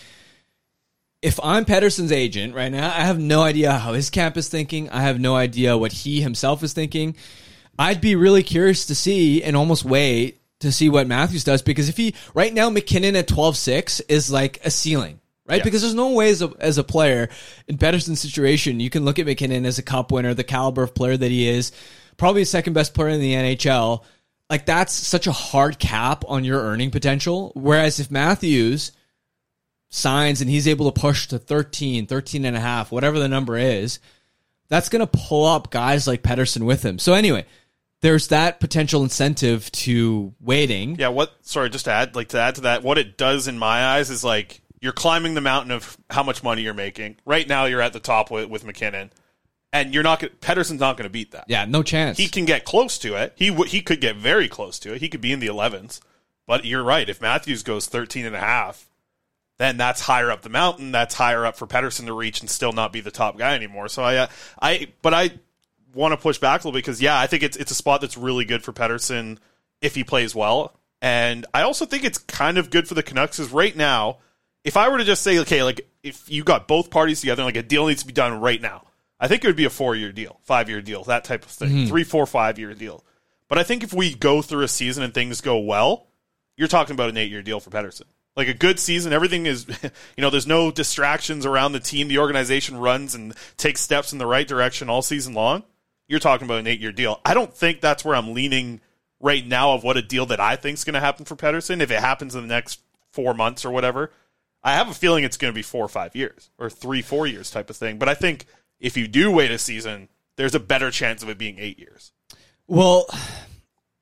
if I'm Pettersson's agent right now, I have no idea how his camp is thinking. I have no idea what he himself is thinking. I'd be really curious to see and almost wait to see what Matthews does because if he right now MacKinnon at 12-6 is like a ceiling. Right, Yeah. because there's no way as a, as a player in Pettersson's situation, you can look at MacKinnon as a cup winner, the caliber of player that he is, probably the second best player in the NHL. Like that's such a hard cap on your earning potential. Whereas if Matthews signs and he's able to push to 13, 13 and a half, whatever the number is, that's going to pull up guys like Pettersson with him. So anyway, there's that potential incentive to waiting. Yeah, what? Sorry, just to add, like to add to that, what it does in my eyes is like you're climbing the mountain of how much money you're making. Right now, you're at the top with, with MacKinnon, and you're not. Pettersson's not going to beat that. Yeah, no chance. He can get close to it. He w- he could get very close to it. He could be in the 11s. But you're right. If Matthews goes 13 and a half, then that's higher up the mountain. That's higher up for Pettersson to reach and still not be the top guy anymore. So I, uh, I, but I want to push back a little because yeah, I think it's it's a spot that's really good for Pettersson if he plays well And I also think it's kind of good for the Canucks because right now, if I were to just say, okay, like if you got both parties together, like a deal needs to be done right now, I think it would be a four year deal, five year deal, that type of thing, Mhm. three, four, five year deal. But I think if we go through a season and things go well, you're talking about an eight year deal for Pettersson. Like a good season, everything is, you know, there's no distractions around the team. The organization runs and takes steps in the right direction all season long. You're talking about an eight year deal. I don't think that's where I'm leaning right now of what a deal that I think is going to happen for Pettersson. If it happens in the next four months or whatever, I have a feeling it's going to be four or five years or three, four years type of thing. But I think if you do wait a season, there's a better chance of it being eight years. Well,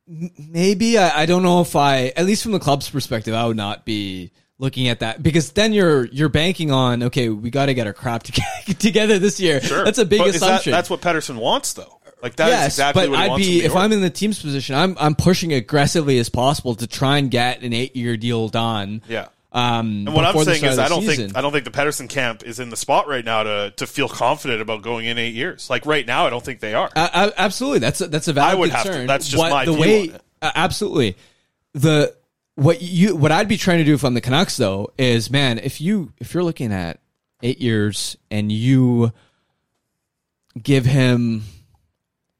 maybe I, I don't know if I, at least from the club's perspective, I would not be looking at that because then you're you're banking on okay, we got to get our crap to- together this year. Sure. That's a big But is that- assumption. that's what Pettersson wants, though. Like that is yes, exactly but what he I'd wants be if. I'm in the team's position, I'm I'm pushing aggressively as possible to try and get an eight year deal done. Yeah. Um, And what I'm saying is, I don't season. think I don't think the Pettersson camp is in the spot right now to to feel confident about going in eight years. Like right now, I don't think they are. Uh, absolutely, that's a, that's a valid I would have to- concern. that's just What- my the view way. uh, absolutely, the what you what I'd be trying to do if I'm the Canucks though is man, if you if you're looking at eight years and you give him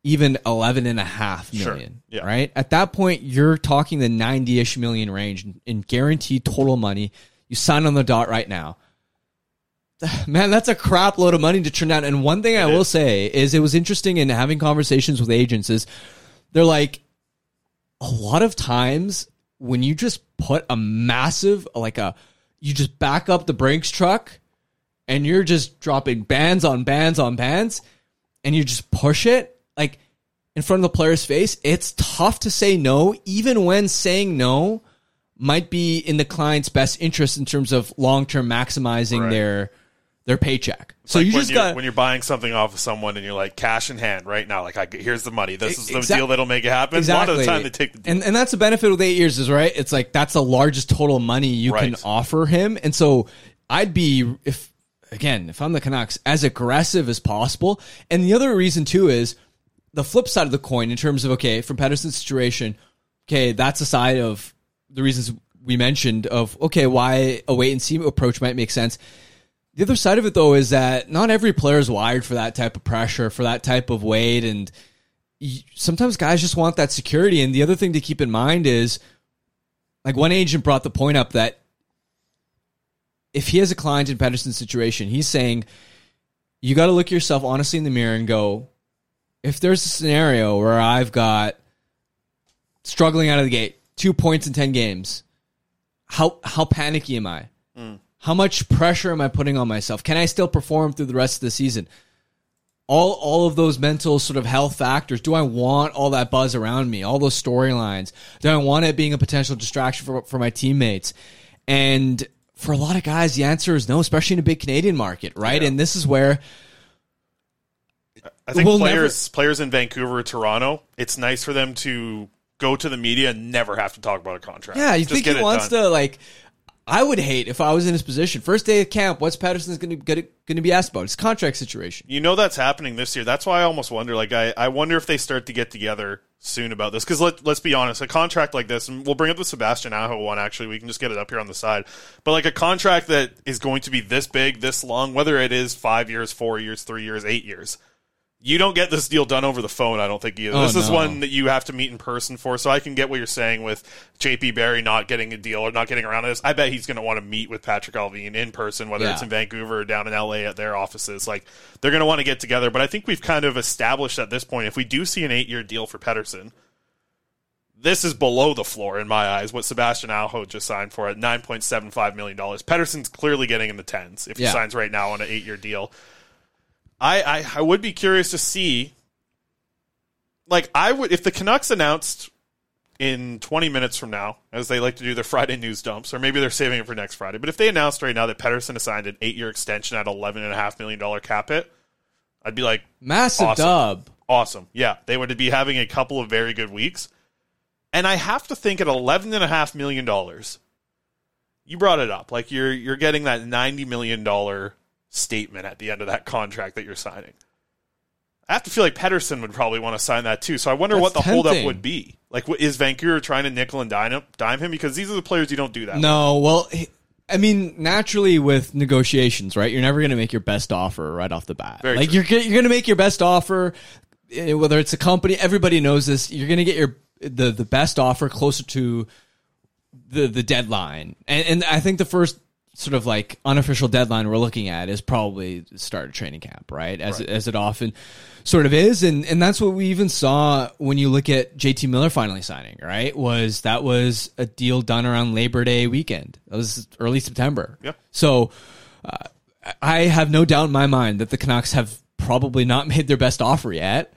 even 11 and a half Sure. million, Yeah. right? At that point, you're talking the 90-ish million range in- guaranteed total money. You sign on the dot right now. Man, that's a crap load of money to turn down. And one thing I will say is it was interesting in having conversations with agents is they're like, a lot of times when you just put a massive, like a, you just back up the Brinks truck and you're just dropping bands on bands on bands and you just push it like in front of the player's face, it's tough to say no, even when saying no might be in the client's best interest in terms of long term maximizing Right. their their paycheck. It's So like you just got when you're buying something off of someone and you're like cash in hand right now, like I, here's the money. This is the deal that'll make it happen. A lot of the time they take the deal. and and that's the benefit with eight years is right. It's like that's the largest total money you can offer him, and so I'd be if again if I'm the Canucks as aggressive as possible. And the other reason too is the flip side of the coin in terms of okay from Pettersson's situation. Okay, that's a side of the reasons we mentioned of okay why a wait and see approach might make sense. The other side of it though is that not every player is wired for that type of pressure, for that type of weight, and sometimes guys just want that security. And the other thing to keep in mind is, like one agent brought the point up that if he has a client in Pettersson's situation, he's saying you got to look yourself honestly in the mirror and go, if there's a scenario where I've got struggling out of the gate, two points in ten games, how how panicky am I? Mm. How much pressure am I putting on myself? Can I still perform through the rest of the season? All all of those mental sort of health factors. Do I want all that buzz around me? All those storylines? Do I want it being a potential distraction for for my teammates? And for a lot of guys, the answer is no, especially in a big Canadian market, right? And this is where I think we'll players players in Vancouver or Toronto, it's nice for them to go to the media and never have to talk about a contract. Yeah, you Just think he wants done. to like? I would hate if I was in his position. First day of camp, what's Pettersson's going to going to be asked about? His contract situation. You know that's happening this year. That's why I almost wonder. Like, I, I wonder if they start to get together soon about this. Because let, let's be honest, a contract like this, and we'll bring up the Sebastian Aho one, actually. We can just get it up here on the side. But, like, a contract that is going to be this big, this long, whether it is five years, four years, three years, eight years, you don't get this deal done over the phone, I don't think either. Oh, this is no. one that you have to meet in person for. So I can get what you're saying with JP Barry not getting a deal or not getting around to this. I bet he's going to want to meet with Patrik Allvin in person, whether it's in Vancouver or down in LA at their offices. Like they're going to want to get together. But I think we've kind of established at this point if we do see an eight year deal for Pettersson, this is below the floor in my eyes. What Sebastian Aho just signed for at nine point seven five million dollars. Pettersson's clearly getting in the tens if he signs right now on an eight year deal. I, I I would be curious to see. Like I would if the Canucks announced in 20 minutes from now, as they like to do their Friday news dumps, or maybe they're saving it for next Friday. But if they announced right now that Pettersson signed an eight-year extension at $11.5 million cap hit, I'd be like, Massive awesome. dub. Awesome. Yeah, they would be having a couple of very good weeks. And I have to think at $11.5 million, you brought it up. Like you're you're getting that $90 million statement at the end of that contract that you're signing. I have to feel like Pettersson would probably want to sign that too. So I wonder That's what the holdup would be. Like, what, is Vancouver trying to nickel and dime, dime him? Because these are the players you don't do that. No, well, he- I mean, naturally with negotiations, right? You're never going to make your best offer right off the bat. Very like true. you're you're going to make your best offer, eh, whether it's a company. Everybody knows this. You're going to get your the the best offer closer to the the deadline, and and I think the first sort of like unofficial deadline we're looking at is probably start of training camp, right? As Right. as it often sort of is, and and that's what we even saw when you look at JT Miller finally signing, right? Was that was a deal done around Labor Day weekend? That was early September. Yep. So uh, I have no doubt in my mind that the Canucks have probably not made their best offer yet,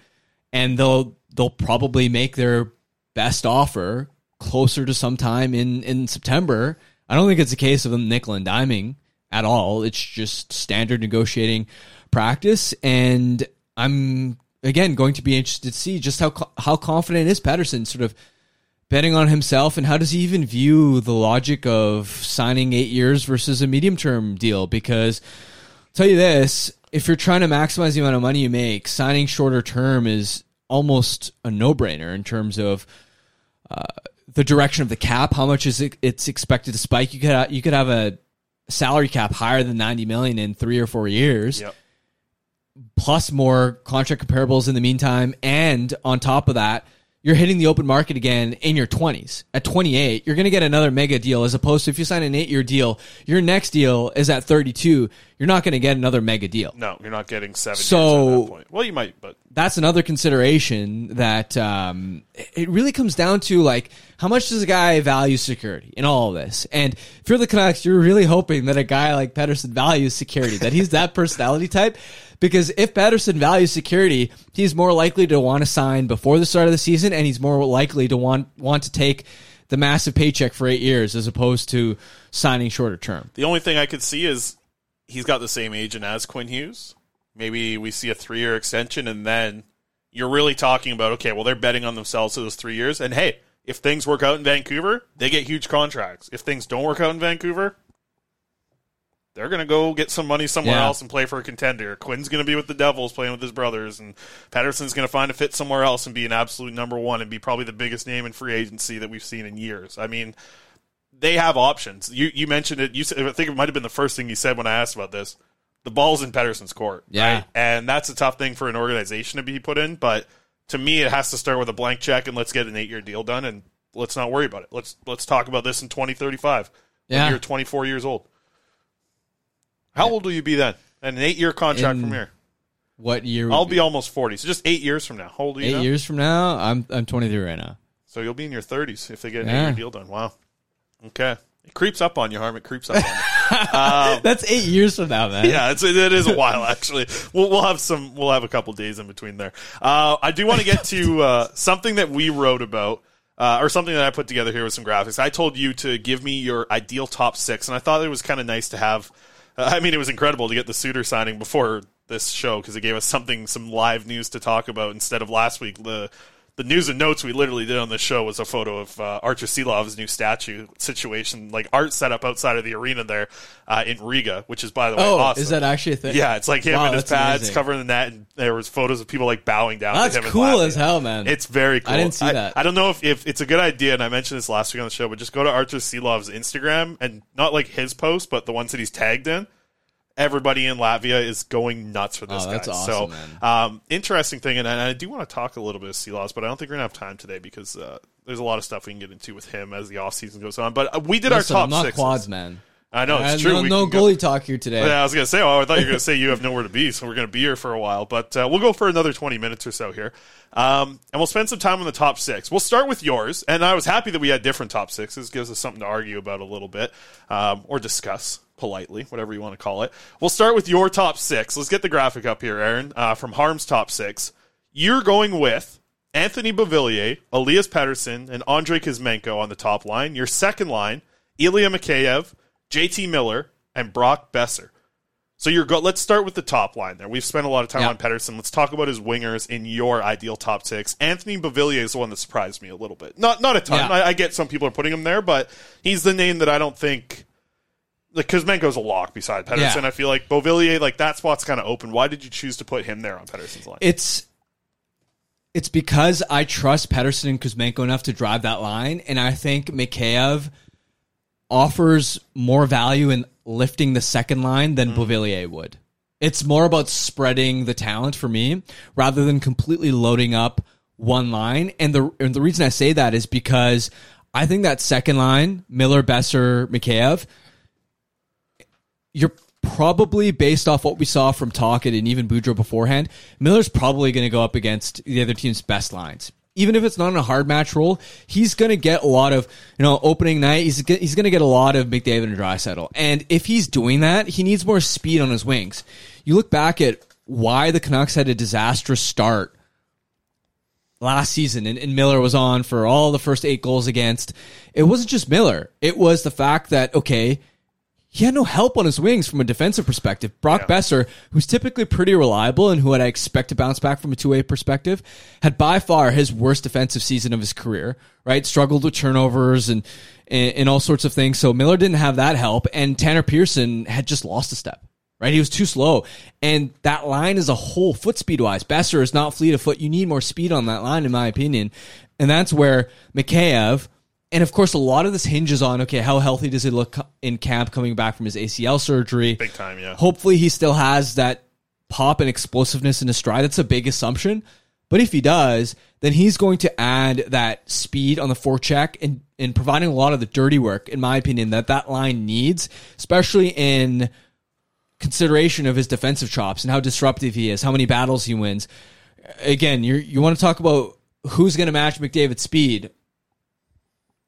and they'll they'll probably make their best offer closer to sometime in in September. I don't think it's a case of them nickel and diming at all. It's just standard negotiating practice, and I'm again going to be interested to see just how how confident is Pettersson, sort of betting on himself, and how does he even view the logic of signing eight years versus a medium term deal? Because I'll tell you this, if you're trying to maximize the amount of money you make, signing shorter term is almost a no brainer in terms of uh, the direction of the cap. How much is it, it's expected to spike? You could you could have a salary cap higher than 90 million in three or four years Yep. plus more contract comparables in the meantime. And on top of that, you're hitting the open market again in your 20s. At 28, you're going to get another mega deal as opposed to if you sign an eight year deal, your next deal is at 32. You're not going to get another mega deal. No, you're not getting seven So- at that point. Well, you might, but That's another consideration that um, it really comes down to like how much does a guy value security in all of this? And if you're the Canucks, you're really hoping that a guy like Pettersson values security, that he's that personality type. Because if Pettersson values security, he's more likely to want to sign before the start of the season, and he's more likely to want want to take the massive paycheck for eight years as opposed to signing shorter term. the only thing I could see is he's got the same agent as Quinn Hughes. Maybe we see a three year extension, and then you're really talking about okay, well they're betting on themselves for those three years, and hey, if things work out in Vancouver, they get huge contracts. If things don't work out in Vancouver, they're going to go get some money somewhere Yeah. else and play for a contender. Quinn's going to be with the Devils playing with his brothers, and Pettersson's going to find a fit somewhere else and be an absolute number one and be probably the biggest name in free agency that we've seen in years. I mean, they have options. You you mentioned it. You said, I think it might have been the first thing you said when I asked about this. The ball's in Pettersson's court, Yeah. right? And that's a tough thing for an organization to be put in. But to me, it has to start with a blank check and let's get an eight year deal done and let's not worry about it. Let's let's talk about this in twenty thirty five. Yeah. when you're twenty four years old. How old will you be then? And an eight year contract In from here. What year? I'll be almost forty. So just eight years from now. How old are you? eight now? years from now. I'm I'm 23 right now. So you'll be in your thirties if they get an Yeah. eight year deal done. Wow. Okay. It creeps up on you, Harm. It creeps up on you. Um, That's eight years from now, man. yeah, it's, it is a while actually. We'll, we'll have some. We'll have a couple days in between there. Uh, I do want to get to uh, something that we wrote about, uh, or something that I put together here with some graphics. I told you to give me your ideal top six, and I thought it was kind of nice to have. Uh, I mean, it was incredible to get the Suter signing before this show because it gave us something, some live news to talk about instead of last week. The the news and notes we literally did on this show was a photo of uh, Arturs Silovs' new statue situation, like art set up outside of the arena there uh, in Riga, which is by the way Oh, awesome. is that actually a thing? Yeah, it's like him Wow, and his pads amazing. covering the net, and there was photos of people like bowing down. That's to him and cool as hell, man. It's very cool. I didn't see I, that. I don't know if, if it's a good idea, and I mentioned this last week on the show, but just go to Arturs Silovs' Instagram and not like his post, but the ones that he's tagged in. Everybody in Latvia is going nuts for this Oh, that's guy. awesome, so, man. um, interesting thing, and I, I do want to talk a little bit of Silovs, but I don't think we're gonna have time today because uh, there's a lot of stuff we can get into with him as the off season goes on. But uh, we did Listen, our top I'm not six. quads, man. I know it's Uh, true. No, We no can go- goalie talk here today. yeah, I was gonna say. Oh, I thought you were gonna say you have nowhere to be, so we're gonna be here for a while. But uh, we'll go for another twenty minutes or so here, um, and we'll spend some time on the top six. We'll start with yours, and I was happy that we had different top sixes. Gives us something to argue about a little bit, um, or discuss politely, whatever you want to call it. We'll start with your top six. Let's get the graphic up here, Aaron, uh, from Harm's top six. You're going with Anthony Beauvillier, Elias Pettersson, and Andrei Kuzmenko on the top line. Your second line, Ilya Mikheyev, JT Miller, and Brock Boeser. So you're go- let's start with the top line there. We've spent a lot of time Yeah. on Pettersson. Let's talk about his wingers in your ideal top six. Anthony Beauvillier is the one that surprised me a little bit. Not not a ton. Yeah. I, I get some people are putting him there, but he's the name that I don't think like Kuzmenko's a lock beside Pettersson. Yeah. I feel like Beauvillier, like that spot's kind of open. Why did you choose to put him there on Pettersson's line? It's It's because I trust Pettersson and Kuzmenko enough to drive that line, and I think Mikheyev offers more value in lifting the second line than mm. Beauvillier would. It's more about spreading the talent for me rather than completely loading up one line. And the and the reason I say that is because I think that second line, Miller, Boeser, Mikheyev, you're probably based off what we saw from Tocchet and even Boudreau beforehand, Miller's probably going to go up against the other team's best lines. Even if it's not in a hard match role, he's going to get a lot of, you know, opening night, he's, he's going to get a lot of McDavid and Draisaitl. And if he's doing that, he needs more speed on his wings. You look back at why the Canucks had a disastrous start last season and, and Miller was on for all the first eight goals against. It wasn't just Miller. It was the fact that, okay, he had no help on his wings from a defensive perspective. Brock Boeser, who's typically pretty reliable and who I'd expect to bounce back from a two way perspective, had by far his worst defensive season of his career. Right, struggled with turnovers and and, and all sorts of things. So Miller didn't have that help, and Tanner Pearson had just lost a step. Right, he was too slow, and that line is a whole, foot speed wise, Boeser is not fleet of foot. You need more speed on that line, in my opinion, and that's where Mikheyev and of course, a lot of this hinges on okay, how healthy does he look in camp coming back from his ACL surgery? Big time, yeah. Hopefully, he still has that pop and explosiveness in his stride. That's a big assumption. But if he does, then he's going to add that speed on the forecheck and, and providing a lot of the dirty work, in my opinion, that that line needs, especially in consideration of his defensive chops and how disruptive he is, how many battles he wins. Again, you you want to talk about who's going to match McDavid's speed.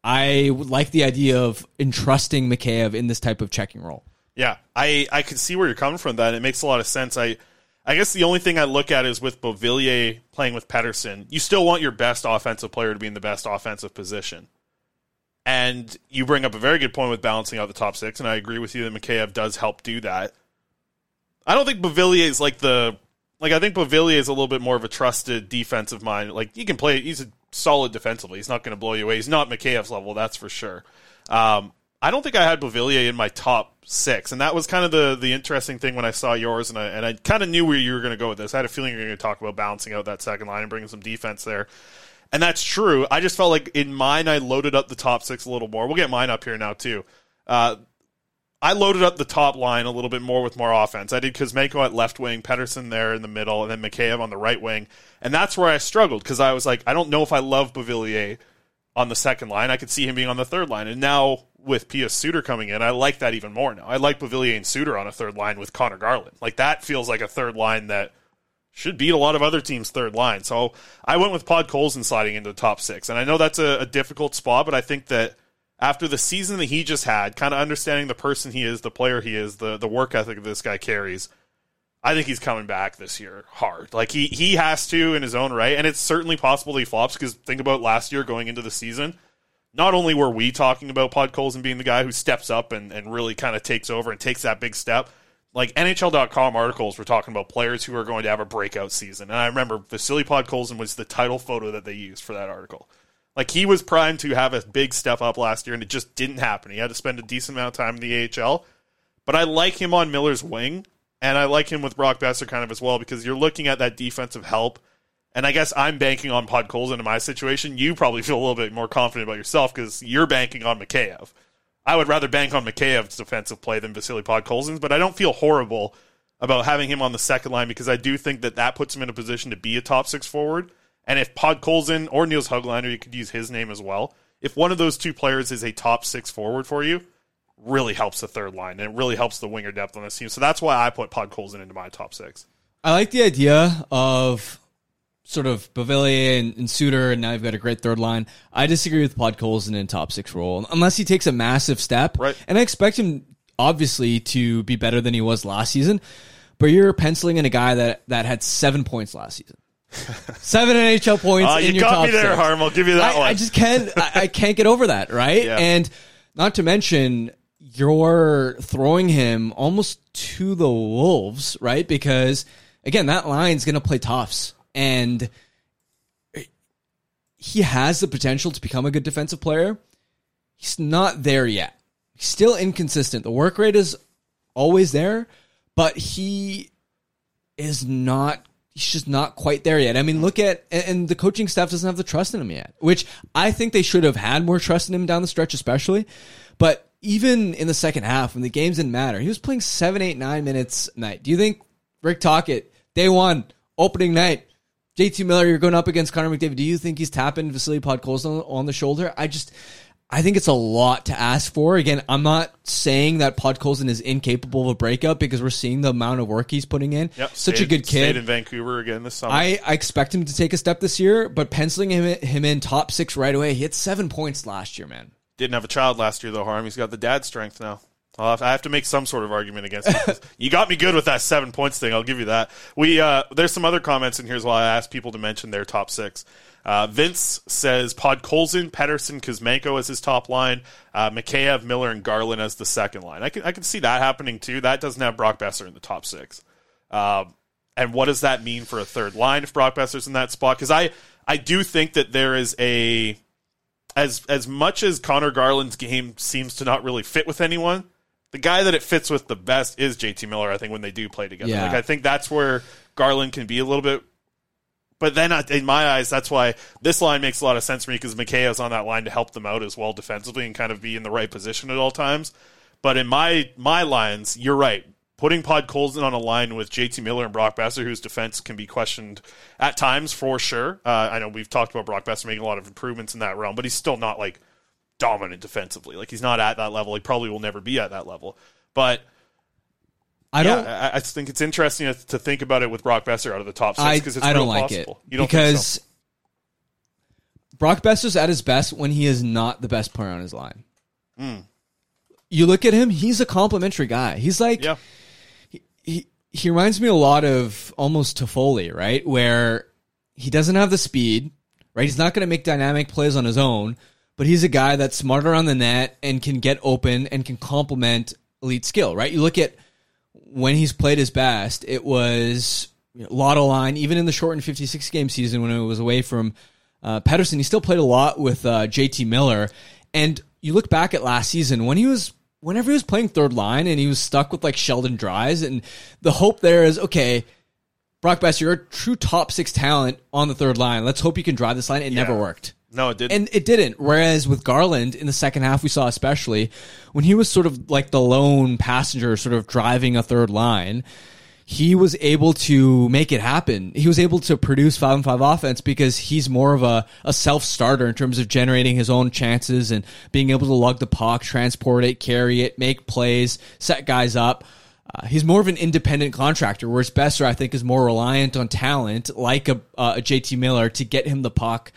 I like the idea of entrusting Mikheyev in this type of checking role. Yeah, I I can see where you're coming from. That it makes a lot of sense. I I guess the only thing I look at is with Beauvillier playing with Pettersson, you still want your best offensive player to be in the best offensive position. And you bring up a very good point with balancing out the top six, and I agree with you that Mikheyev does help do that. I don't think Beauvillier is like the like I think Beauvillier is a little bit more of a trusted defensive mind. Like he can play, he's a solid defensively. He's not going to blow you away. He's not Mikheyev's level, that's for sure. Um, I don't think I had Beauvillier in my top six, and that was kind of the the interesting thing when I saw yours, and I and I kind of knew where you were going to go with this. I had a feeling you were going to talk about balancing out that second line and bringing some defense there. And that's true. I just felt like in mine, I loaded up the top six a little more. We'll get mine up here now too. Uh, I loaded up the top line a little bit more with more offense. I did Kuzmenko at left wing, Pettersson there in the middle, and then Mikheyev on the right wing. And that's where I struggled because I was like, I don't know if I love Beauvillier on the second line. I could see him being on the third line. And now with Pius Suter coming in, I like that even more now. I like Beauvillier and Suter on a third line with Conor Garland. Like that feels like a third line that should beat a lot of other teams' third line. So I went with Podkolzin sliding into the top six. And I know that's a, a difficult spot, but I think that after the season that he just had, kind of understanding the person he is, the player he is, the the work ethic this guy carries, I think he's coming back this year hard. Like he he has to in his own right, and it's certainly possible he flops because think about last year going into the season. Not only were we talking about Podkolzin being the guy who steps up and, and really kind of takes over and takes that big step, like NHL.com articles were talking about players who are going to have a breakout season. And I remember Vasily Podkolzin was the title photo that they used for that article. Like he was primed to have a big step up last year, and it just didn't happen. He had to spend a decent amount of time in the AHL. But I like him on Miller's wing, and I like him with Brock Boeser kind of as well because you're looking at that defensive help. And I guess I'm banking on Podkolzin in my situation. You probably feel a little bit more confident about yourself because you're banking on Mikheyev. I would rather bank on Mikheyev's defensive play than Vasily Podkolzin's, but I don't feel horrible about having him on the second line because I do think that that puts him in a position to be a top six forward. And if Podkolzin or Nils Hoglander, you could use his name as well. If one of those two players is a top six forward for you, really helps the third line and it really helps the winger depth on this team. So that's why I put Podkolzin into my top six. I like the idea of sort of Beauvillier and, and Suter, and now you've got a great third line. I disagree with Podkolzin in top six role unless he takes a massive step. Right. And I expect him obviously to be better than he was last season. But you're penciling in a guy that that had seven points last season. Seven NHL points. Uh, you got me there, six. Harm. I'll give you that I, one. I just can't. I, I can't get over that. Right. Yeah. And not to mention, you're throwing him almost to the wolves, right? Because again, that line's going to play toughs, and he has the potential to become a good defensive player. He's not there yet. He's still inconsistent. The work rate is always there, but he is not he's just not quite there yet. I mean, look at and the coaching staff doesn't have the trust in him yet, which I think they should have had more trust in him down the stretch, especially. But even in the second half, when the games didn't matter, he was playing seven, eight, nine minutes a night. Do you think Rick Tocchet, day one, opening night, JT Miller, you're going up against Connor McDavid. Do you think he's tapping Vasily Podkolzin on the shoulder? I just, I think it's a lot to ask for. Again, I'm not saying that Podkolzin is incapable of a breakup because we're seeing the amount of work he's putting in. Yep, Such a good kid. Stayed in Vancouver again this summer. I, I expect him to take a step this year, but penciling him him in top six right away. He had seven points last year, man. Didn't have a child last year though, Harm. He's got the dad strength now. I'll have, I have to make some sort of argument against it. you got me good with that seven points thing. I'll give you that. We uh, there's some other comments in here as well. I asked people to mention their top six. Uh, Vince says Pod Colson, Pettersson, Kuzmenko as his top line, uh, Mikheyev, Miller, and Garland as the second line. I can I can see that happening too. That doesn't have Brock Boeser in the top six. Um, and what does that mean for a third line if Brock Boeser's in that spot? Because I I do think that there is a as as much as Conor Garland's game seems to not really fit with anyone, the guy that it fits with the best is JT Miller. I think when they do play together, Yeah. like I think that's where Garland can be a little bit. But then, in my eyes, that's why this line makes a lot of sense for me because is on that line to help them out as well defensively and kind of be in the right position at all times. But in my my lines, you're right. Putting Podkolzin on a line with JT Miller and Brock Boeser, whose defense can be questioned at times for sure. Uh, I know we've talked about Brock Boeser making a lot of improvements in that realm, but he's still not like dominant defensively. Like he's not at that level. He probably will never be at that level. But I don't. I, I think it's interesting to, think about it with Brock Boeser out of the top six because it's I don't like possible. it You don't because think Brock Boeser's at his best when he is not the best player on his line. Mm. You look at him; he's a complimentary guy. He's like, Yeah. he, he he reminds me a lot of almost Toffoli, right? Where he doesn't have the speed, right? He's not going to make dynamic plays on his own, but he's a guy that's smart around the net and can get open and can complement elite skill, right? You look at when he's played his best, it was you know, Lotto line, even in the shortened 56 game season when it was away from uh, Pettersson, he still played a lot with uh, JT Miller. And you look back at last season when he was, whenever he was playing third line and he was stuck with like Sheldon Dries, and the hope there is, okay, Brock Boeser, you're a true top six talent on the third line. Let's hope you can drive this line. It never worked. No, it didn't. And it didn't. Whereas with Garland in the second half, we saw especially when he was sort of like the lone passenger, sort of driving a third line, he was able to make it happen. He was able to produce five and five offense because he's more of a, a self starter in terms of generating his own chances and being able to lug the puck, transport it, carry it, make plays, set guys up. Uh, he's more of an independent contractor, whereas Boeser, I think, is more reliant on talent, like a, uh, a JT Miller, to get him the puck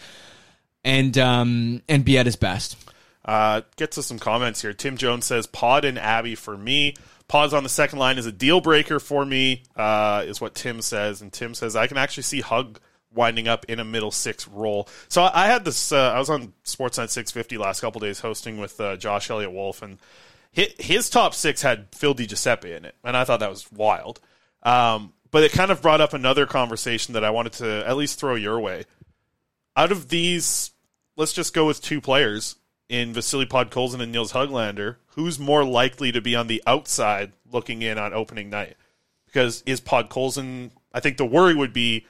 and um, and be at his best. Uh, get to some comments here. Tim Jones says Pod and Abby for me. Pod's on the second line is a deal breaker for me, uh, is what Tim says. And Tim says I can actually see Hug winding up in a middle six role. So I I had this. Uh, I was on Sportsnet 650 last couple days hosting with uh, Josh Elliott Wolf, and his, his top six had Phil DiGiuseppe in it, and I thought that was wild. Um, but it kind of brought up another conversation that I wanted to at least throw your way. Out of these, let's just go with two players in Vasily Podkolzin and Nils Hoglander. Who's more likely to be on the outside looking in on opening night? Because is Podkolzin? I think the worry would be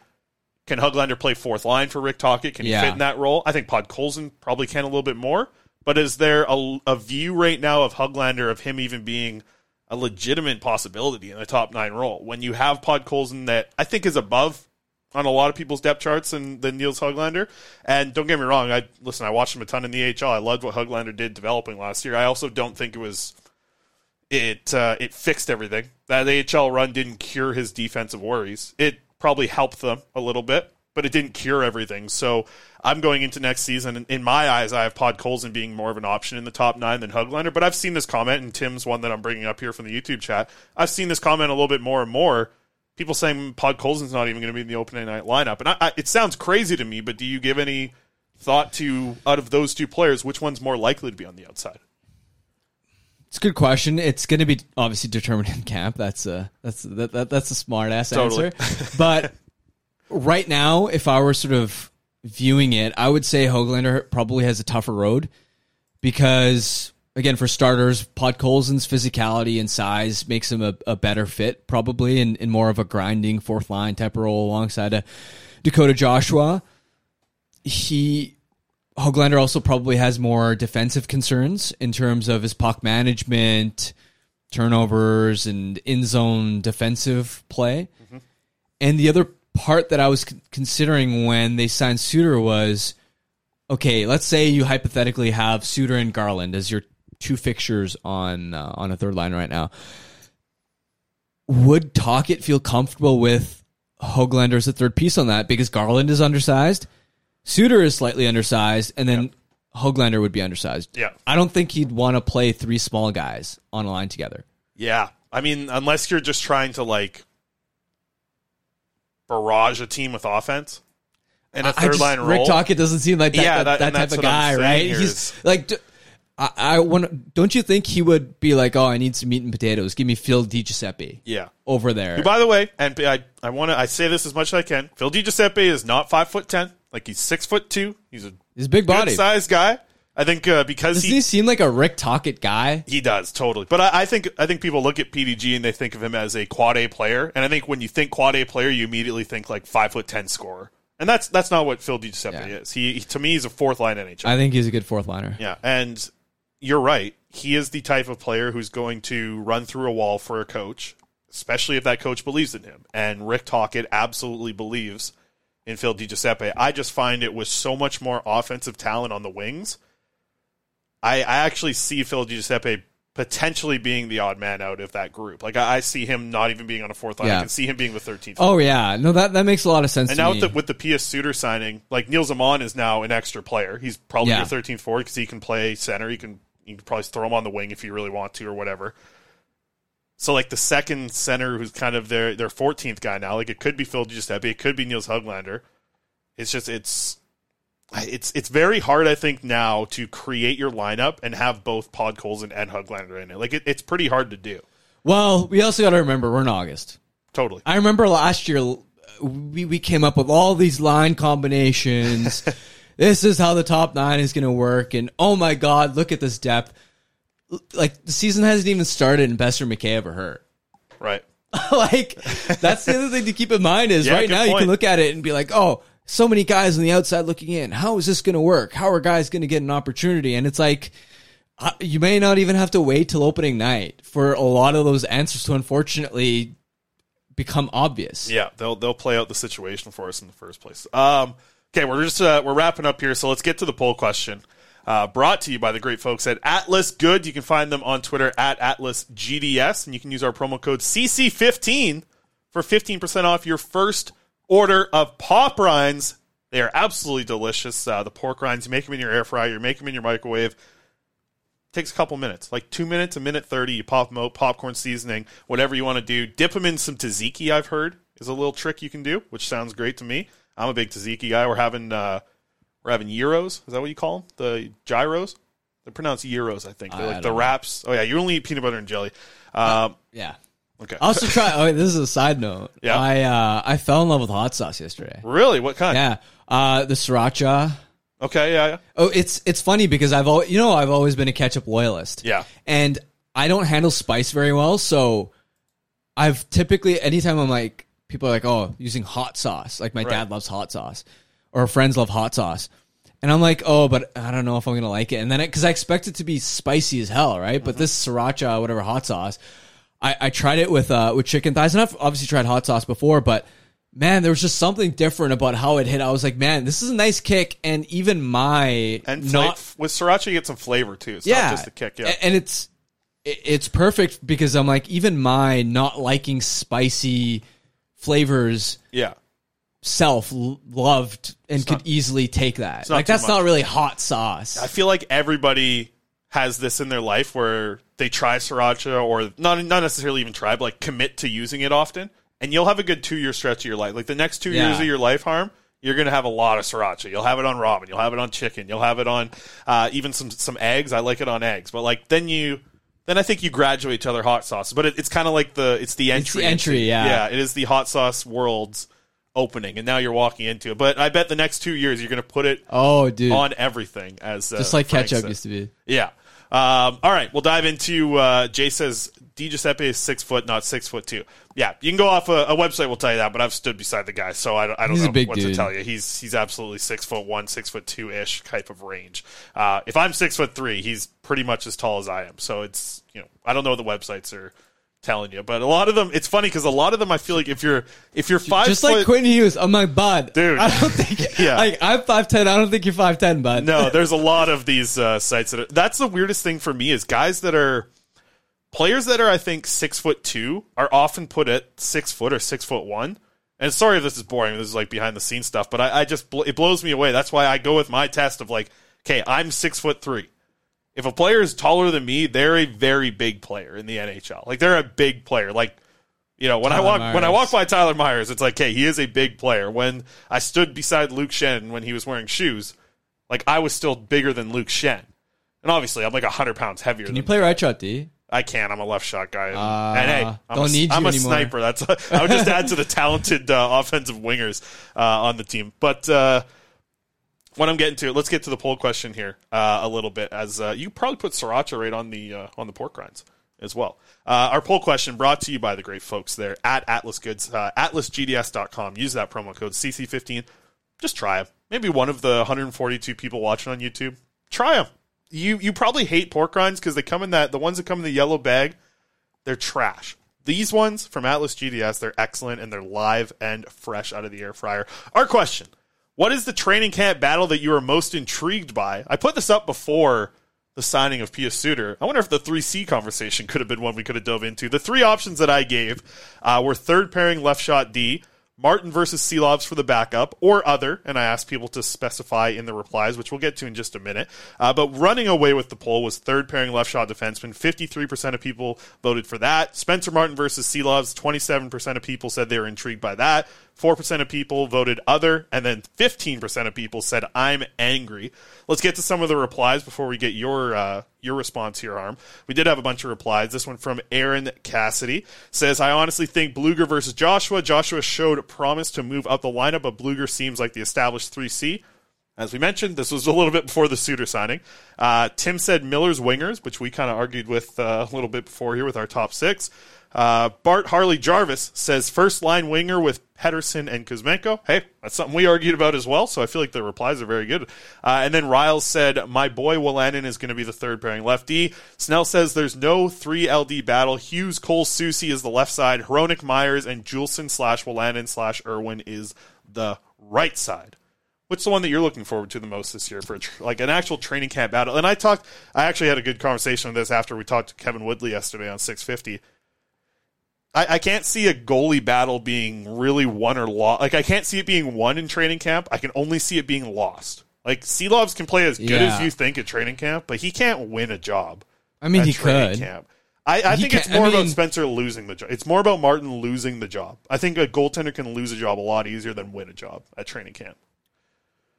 can Hoglander play fourth line for Rick Tocchet? Can he fit in that role? I think Podkolzin probably can a little bit more. But is there a, a view right now of Hoglander of him even being a legitimate possibility in the top nine role when you have Pod Podkolzin that I think is above on a lot of people's depth charts than, than Nils Hoglander. And don't get me wrong, I listen, I watched him a ton in the AHL. I loved what Hoglander did developing last year. I also don't think it was it uh, it fixed everything. That AHL run didn't cure his defensive worries. It probably helped them a little bit, but it didn't cure everything. So I'm going into next season, in my eyes, I have Podkolzin being more of an option in the top nine than Hoglander. But I've seen this comment, and Tim's one that I'm bringing up here from the YouTube chat. I've seen this comment a little bit more and more. People saying Podkolzin's not even going to be in the opening night lineup, and I, I, it sounds crazy to me. But do you give any thought to out of those two players, which one's more likely to be on the outside? It's a good question. It's going to be obviously determined in camp. That's a that's that, that that's a smart ass Totally. answer. but right now, if I were sort of viewing it, I would say Hoglander probably has a tougher road because again for starters, Podkolzin's physicality and size makes him a, a better fit, probably, in, in more of a grinding fourth line type role alongside a Dakota Joshua. He Hoglander also probably has more defensive concerns in terms of his puck management, turnovers, and in zone defensive play. Mm-hmm. And the other part that I was considering when they signed Suter was okay, let's say you hypothetically have Suter and Garland as your two fixtures on uh, on a third line right now. Would Tocchet feel comfortable with Hoglander as a third piece on that because Garland is undersized, Suter is slightly undersized, and then Hoglander would be undersized. Yeah. I don't think he'd want to play three small guys on a line together. Yeah. I mean, unless you're just trying to like barrage a team with offense and a third just- line role. Rick Tocchet doesn't seem like that, Yeah, that, that- that type of guy, right? He's is- like, I, I want. Don't you think he would be like, "Oh, I need some meat and potatoes. Give me Phil Di Giuseppe Yeah. over there." Who, by the way, and I, I want to, I say this as much as I can. Phil Di Giuseppe is not five foot ten. Like he's six foot two. He's a He's a big body. size guy. I think uh, because he Doesn't he, he seem like a Rick Tocchet guy? He does totally, but I, I think I think people look at PDG and they think of him as a quad A player, and I think when you think quad A player, you immediately think like five foot ten scorer, and that's that's not what Phil Di Giuseppe is. He, he to me he's a fourth line NHL. I think he's a good fourth liner. Yeah, and you're right. He is the type of player who's going to run through a wall for a coach, especially if that coach believes in him. And Rick Tocchet absolutely believes in Phil Di Giuseppe. I just find it with so much more offensive talent on the wings. I, I actually see Phil Di Giuseppe potentially being the odd man out of that group. Like I, I see him not even being on a fourth line. I can see him being the thirteenth. Oh yeah, no that that makes a lot of sense. And to now me. with the, with the Pius Suter signing, like Nils Åman is now an extra player. He's probably Yeah. your 13th forward because he can play center. He can you can probably throw him on the wing if you really want to or whatever. So like the second center who's kind of their their 14th guy now. Like it could be Phil Giuseppe, it could be Nils Hoglander. It's just it's it's it's very hard I think now to create your lineup and have both Podkolzin and Hoglander in it. Like it, it's pretty hard to do. well, we also got to remember we're in August. Totally. I remember last year we we came up with all these line combinations. this is how the top nine is going to work, and oh my god, look at this depth! Like the season hasn't even started, and Bester and Mikheyev hurt. Right. like that's the other thing to keep in mind is Yeah, right now you can look at it and be like, oh, so many guys on the outside looking in. How is this going to work? How are guys going to get an opportunity? And it's like uh, you may not even have to wait till opening night for a lot of those answers to unfortunately become obvious. Yeah, they'll they'll play out the situation for us in the first place. Um, okay, we're just uh, we're wrapping up here, so let's get to the poll question. Uh, brought to you by the great folks at Atlas Good. You can find them on Twitter at Atlas GDS, and you can use our promo code CC15 for 15% off your first order of pop rinds. They are absolutely delicious. Uh, the pork rinds, you make them in your air fryer, you make them in your microwave. Takes a couple minutes, like two minutes, a minute 30. You pop them out, popcorn seasoning, whatever you want to do. Dip them in some tzatziki, I've heard, is a little trick you can do, which sounds great to me. I'm a big tzatziki guy. We're having uh, we're having gyros. Is that what you call them? The gyros? They're pronounced gyros, I think. They're I like the know. wraps. Oh yeah, you only eat peanut butter and jelly. Um, Yeah. Okay. I also try. Oh, this is a side note. Yeah. I uh, I fell in love with hot sauce yesterday. really? What kind? Yeah. Uh, the sriracha. Okay. Yeah. Yeah. Oh, it's it's funny because I've always, you know I've always been a ketchup loyalist. Yeah. And I don't handle spice very well, so I've typically anytime I'm like people are like, "Oh, using hot sauce." Like my Right. dad loves hot sauce or friends love hot sauce. And I'm like, "Oh, but I don't know if I'm going to like it." And then cuz I expect it to be spicy as hell, right? Mm-hmm. But this sriracha whatever hot sauce, I I tried it with uh with chicken thighs and I've obviously tried hot sauce before, but Man, there was just something different about how it hit. I was like, man, this is a nice kick, and even my And not with sriracha, you get some flavor too. It's yeah, not just a kick. Yeah. And it's it's perfect because I'm like even my not liking spicy flavors yeah. self loved and could easily take that. Like that's much. not really hot sauce. I feel like everybody has this in their life where they try sriracha or not not necessarily even try, but like commit to using it often. And you'll have a good two year stretch of your life. Like the next two Yeah. years of your life, harm, you're gonna have a lot of sriracha. You'll have it on ramen, you'll have it on chicken, you'll have it on uh, even some some eggs. I like it on eggs. But like then you then I think you graduate to other hot sauces. But it, it's kind of like the it's the It's the entry. entry, into- yeah. Yeah, it is the hot sauce world's opening, and now you're walking into it. But I bet the next two years you're gonna put it Oh, dude. on everything as uh, Just like Frank ketchup said. used to be. Yeah. Um, all right, we'll dive into. Uh, Jay says Di Giuseppe is six foot, not six foot two. Yeah, you can go off a, a website. will tell you that, but I've stood beside the guy, so I, don't- I don't He's a know big what to tell you. He's he's absolutely six foot one, six foot two ish type of range. Uh, if I'm six foot three, he's pretty much as tall as I am. So it's you know I don't know what the websites are telling you, but a lot of them. It's funny because a lot of them I feel like if you're if you're five Just foot, like Quentin Hughes, I'm like, bud, Dude. I don't think. Yeah. Like I'm five ten. I don't think you're five ten, bud. no, there's a lot of these uh, sites that are, that's the weirdest thing for me is guys that are players that are I think six foot two are often put at six foot or six foot one. And sorry if this is boring. This is like behind the scenes stuff, but I, I just it blows me away. That's why I go with my test of like, okay, I'm six foot three. If a player is taller than me, they're a very big player in the NHL. Like they're a big player. Like you know, when I Tyler walk when I walk by Tyler Myers, it's like, hey, he is a big player. When I stood beside Luke Schenn when he was wearing shoes, like I was still bigger than Luke Schenn. And obviously, I'm like hundred pounds heavier. Can you play right shot, D? I can't. I'm a left shot guy. And, Uh, and hey, I'm don't a, need I'm a anymore. sniper. That's I would just add to the talented uh, offensive wingers uh, on the team. But uh, what I'm getting to, let's get to the poll question here uh, a little bit. As uh, you probably put sriracha right on the uh, on the pork rinds as well. Uh, our poll question brought to you by the great folks there at Atlas Goods, uh, atlasgds.com. Use that promo code CC15. Just try them. Maybe one of the 142 people watching on YouTube. Try them. You you probably hate pork rinds because they come in that the ones that come in the yellow bag they're trash. These ones from Atlas GDS, they're excellent and they're live and fresh out of the air fryer. Our question What is the training camp battle that you are most intrigued by? I put this up before the signing of Pius Suter. I wonder if the 3C conversation could have been one we could have dove into. The three options that I gave uh, were third pairing left shot D, Martin versus Silovs for the backup, or other, and I asked people to specify in the replies, which we'll get to in just a minute. Uh, but running away with the poll was third pairing left shot defenseman. 53% of people voted for that. Spencer Martin versus Silovs, 27% of people said they were intrigued by that. 4% of people voted other, and then 15% of people said I'm angry. Let's get to some of the replies before we get your uh, your response here, Arm. We did have a bunch of replies. This one from Aaron Cassidy says, I honestly think Blueger versus Joshua. Joshua showed promise to move up the lineup, but Blueger seems like the established 3C. As we mentioned, this was a little bit before the Suter signing. Uh, Tim said Miller's wingers, which we kind of argued with uh, a little bit before here with our top six. Uh, Bart Harley Jarvis says first line winger with Pettersson and Kuzmenko. Hey, that's something we argued about as well, so I feel like the replies are very good. Uh, and then Riles said, My boy Wolanin is going to be the third pairing lefty. Snell says there's no 3 LD battle. Hughes, Cole, Soucy is the left side. Hronek, Myers, and Juulsen slash Wolanin slash Irwin is the right side. What's the one that you're looking forward to the most this year for tr- like an actual training camp battle? And I talked, I actually had a good conversation with this after we talked to Kevin Woodley yesterday on 650. I, I can't see a goalie battle being really won or lost. Like I can't see it being won in training camp. I can only see it being lost. Like Silovs can play as good Yeah. as you think at training camp, but he can't win a job. I mean, he could. Camp. I, I think it's I more about Spencer losing the job. It's more about Martin losing the job. I think a goaltender can lose a job a lot easier than win a job at training camp.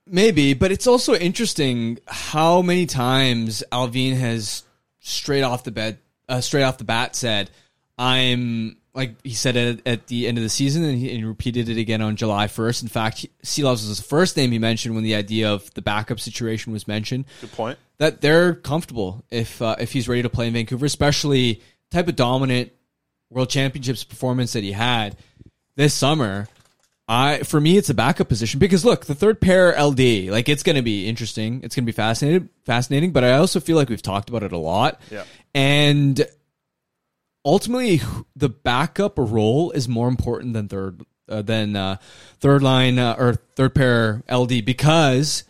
Maybe, but it's also interesting how many times Allvin has straight off the bed, uh, straight off the bat said, "I'm like he said it at the end of the season, and he, and he repeated it again on July 1st. In fact, Silovs was the first name he mentioned when the idea of the backup situation was mentioned. Good point. That they're comfortable if uh, if he's ready to play in Vancouver, especially type of dominant World Championships performance that he had this summer. I for me it's a backup position because look, the third pair LD, like it's going to be interesting. It's going to be fascinating, fascinating, but I also feel like we've talked about it a lot. Yeah. And ultimately the backup role is more important than third uh, than uh, third line uh, or third pair LD because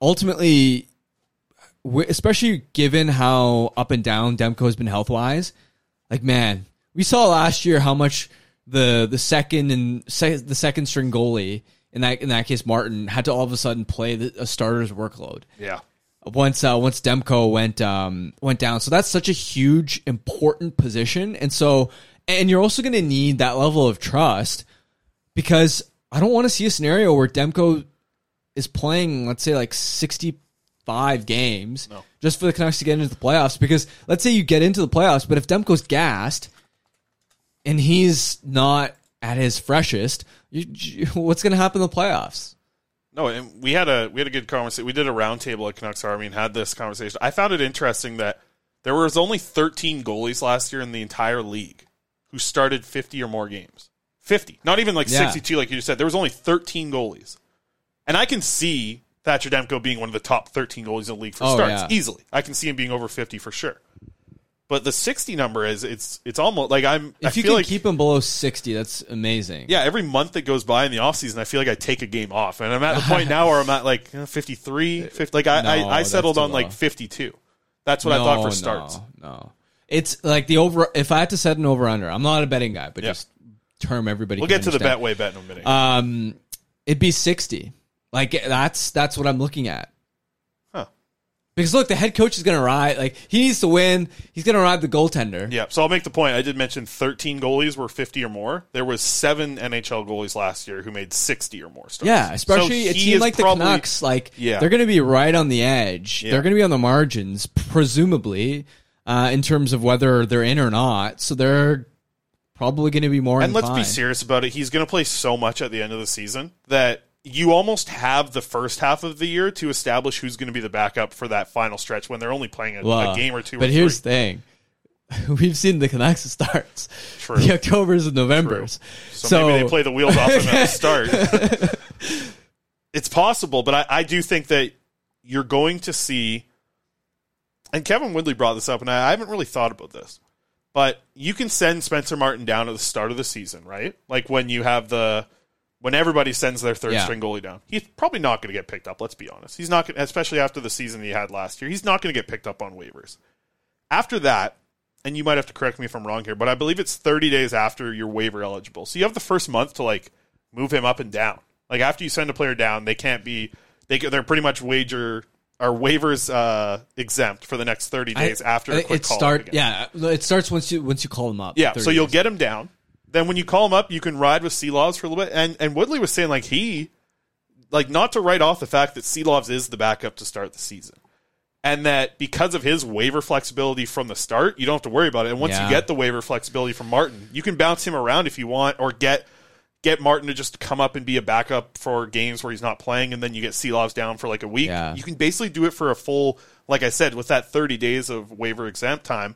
ultimately especially given how up and down Demko has been health wise, like man, we saw last year how much the the second and se- the second string goalie in that in that case Martin had to all of a sudden play the, a starter's workload Yeah. Once uh, once Demko went um, went down. So that's such a huge important position, and so and you're also going to need that level of trust because I don't want to see a scenario where Demko is playing, let's say, like 65 games just for the Canucks to get into the playoffs. Because let's say you get into the playoffs, but if Demko's gassed and he's not at his freshest, you, you- what's going to happen in the playoffs? No, and we had a we had a good conversation. We did a roundtable at Canucks Army and had this conversation. I found it interesting that there was only 13 goalies last year in the entire league who started 50 or more games. 50, not even like Yeah. 62, like you just said. There was only 13 goalies, and I can see Thatcher Demko being one of the top 13 goalies in the league for Oh, starts yeah. easily. I can see him being over 50 for sure. But the 60 number is it's it's almost like I'm. If I you can like keep him below sixty, that's amazing. yeah, every month that goes by in the offseason, I feel like I take a game off. And I'm at the point now where I'm at like know, 53, 50. Like I, No, I, I settled on low. like 52. That's what I thought for starts. No, no. It's like the over. If I had to set an over under, I'm not a betting guy, but Yeah. just term everybody. We'll get to the. Betway bet in a minute. Um, it'd be sixty. Like that's that's what I'm looking at. Because look, the head coach is going to ride. Like he needs to win. He's going to ride the goaltender. yeah, so I'll make the point. I did mention 13 goalies were 50 or more. There was seven NHL goalies last year who made 60 or more starts. Yeah, especially So seemed is like the probably- Canucks, like Yeah. they're going to be right on the edge. Yeah. They're going to be on the margins, presumably, uh, in terms of whether they're in or not. So they're probably going to be more. And let's be serious about it. He's going to play so much at the end of the season that you almost have the first half of the year to establish who's going to be the backup for that final stretch when they're only playing a, Well, a game or two. But or here's the thing: we've seen the Canucks starts, True. the October's and November's. So, maybe they play the wheels off him at the start. it's possible, but I, I do think that you're going to see. And Kevin Woodley brought this up, and I, I haven't really thought about this, but you can send Spencer Martin down at the start of the season, right? Like when you have the when everybody sends their third Yeah. string goalie down. He's probably not going to get picked up. Let's be honest. He's not, gonna, especially after the season he had last year. He's not going to get picked up on waivers. After that, and you might have to correct me if I'm wrong here, but I believe it's 30 days after you're waiver eligible. So you have the first month to like move him up and down. Like after you send a player down, they can't be they they're pretty much wager or waivers uh, exempt for the next 30 days I- after a quick it call. start. Yeah, it starts once you once you call them up. Yeah, so you'll days. get him down. Then when you call him up, you can ride with Silovs for a little bit. And and Woodley was saying like he like not to write off the fact that Silovs is the backup to start the season. And that because of his waiver flexibility from the start, you don't have to worry about it. And once Yeah. you get the waiver flexibility from Martin, you can bounce him around if you want, or get get Martin to just come up and be a backup for games where he's not playing, and then you get Silovs down for like a week. Yeah. You can basically do it for a full, like I said, with that thirty days of waiver exempt time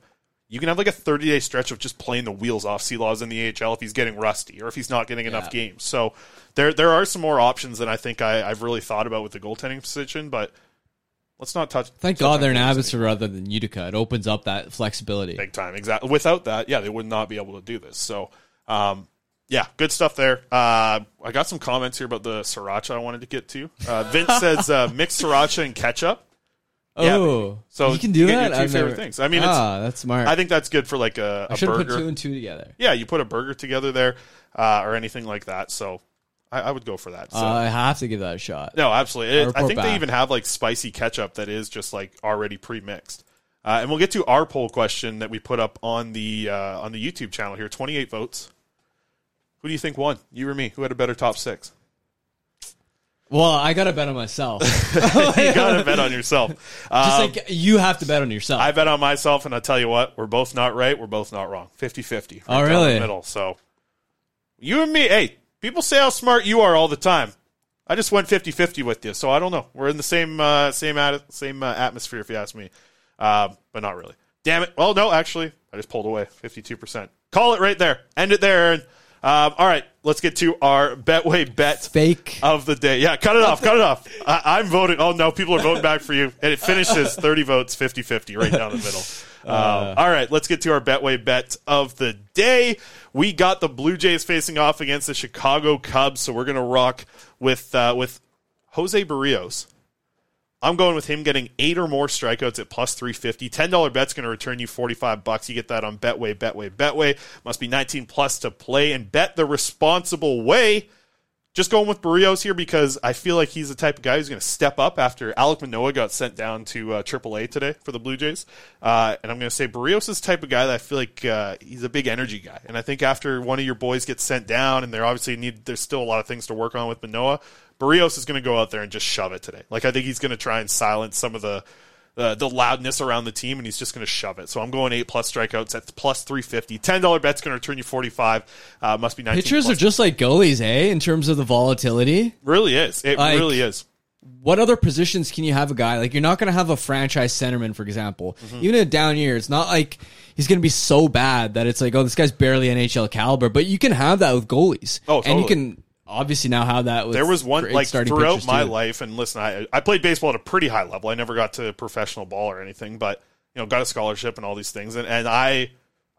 you can have like a 30 day stretch of just playing the wheels off Silovs in the AHL if he's getting rusty or if he's not getting enough Yeah. games. So there there are some more options than I think I, I've really thought about with the goaltending position, but let's not touch. Thank touch God they're in Abbotsford rather than Utica. It opens up that flexibility. big time. Exactly. Without that, yeah, they would not be able to do this. So, um, yeah, good stuff there. Uh, I got some comments here about the sriracha I wanted to get to. Uh, Vince says uh, mixed sriracha and ketchup. Yeah, oh, baby. so you can do get that. Your 2 I've favorite never- things. I mean, ah, it's, that's smart. I think that's good for like a, a should burger. put two and two together. Yeah, you put a burger together there, uh, or anything like that. So I, I would go for that. So. Uh, I have to give that a shot. no, absolutely. It, I think they even have like spicy ketchup that is just like already pre-mixed. Uh, and we'll get to our poll question that we put up on the uh, on the YouTube channel here. Twenty eight votes. Who do you think won? You or me? Who had a better top six? Well, I got to bet on myself. you got to bet on yourself. Just Um, like you have to bet on yourself. I bet on myself, and I tell you what, we're both not right. We're both not wrong. 50-50. Oh, down really? The middle. So you and me, hey, people say how smart you are all the time. I just went 50-50 with you, so I don't know. We're in the same uh, same at- same uh, atmosphere, if you ask me, uh, but not really. Damn it. Well, no, actually, I just pulled away. 52%. Call it right there. End it there, Aaron. Um, all right, let's get to our Betway bet Fake. of the day. Yeah, cut it off, cut it off. I, I'm voting. Oh, no, people are voting back for you. And it finishes 30 votes, 50 50, right down the middle. Um, all right, let's get to our Betway bet of the day. We got the Blue Jays facing off against the Chicago Cubs, so we're going to rock with, uh, with Jose Berrios. I'm going with him getting eight or more strikeouts at plus 350. $10 bet's going to return you 45 bucks. You get that on Betway, Betway, Betway. Must be 19 plus to play and bet the responsible way. Just going with Berrios here because I feel like he's the type of guy who's going to step up after Alek Manoah got sent down to uh, AAA today for the Blue Jays. Uh, and I'm going to say Berrios is the type of guy that I feel like uh, he's a big energy guy. And I think after one of your boys gets sent down, and they're obviously need there's still a lot of things to work on with Manoah, Berrios is going to go out there and just shove it today. Like I think he's going to try and silence some of the uh, the loudness around the team, and he's just going to shove it. So I'm going eight plus strikeouts at plus three fifty. Ten dollar bet's going to return you forty five. Uh, must be nineteen. Pitchers are just like goalies, eh? In terms of the volatility. really is. It Like- really is. What other positions can you have a guy like? You're not going to have a franchise centerman, for example. Mm-hmm. Even in a down year, it's not like he's going to be so bad that it's like, oh, this guy's barely NHL caliber. But you can have that with goalies. Oh, and you totally. can obviously now how that. with there was one like throughout my too. life and listen I, I played baseball at a pretty high level i never got to professional ball or anything but you know got a scholarship and all these things and, and i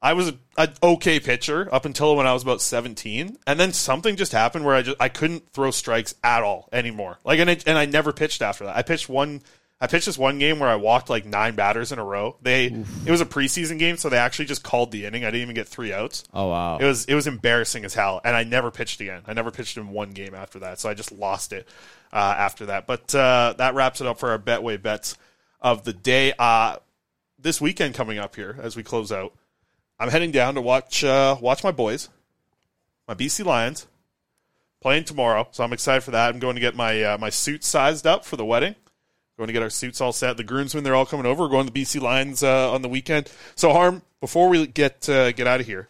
i was an okay pitcher up until when i was about 17 and then something just happened where i just i couldn't throw strikes at all anymore like and, it, and i never pitched after that i pitched one I pitched this one game where I walked like nine batters in a row. They it was a preseason game, so they actually just called the inning. I didn't even get three outs. Oh wow! It was it was embarrassing as hell, and I never pitched again. I never pitched in one game after that, so I just lost it uh, after that. But uh, that wraps it up for our Betway bets of the day. Uh, this weekend coming up here as we close out, I'm heading down to watch uh, watch my boys, my BC Lions, playing tomorrow. So I'm excited for that. I'm going to get my uh, my suit sized up for the wedding. Going to get our suits all set. The groomsmen, they're all coming over. We're going to the BC Lions uh, on the weekend. So, Harm, before we get uh, get out of here,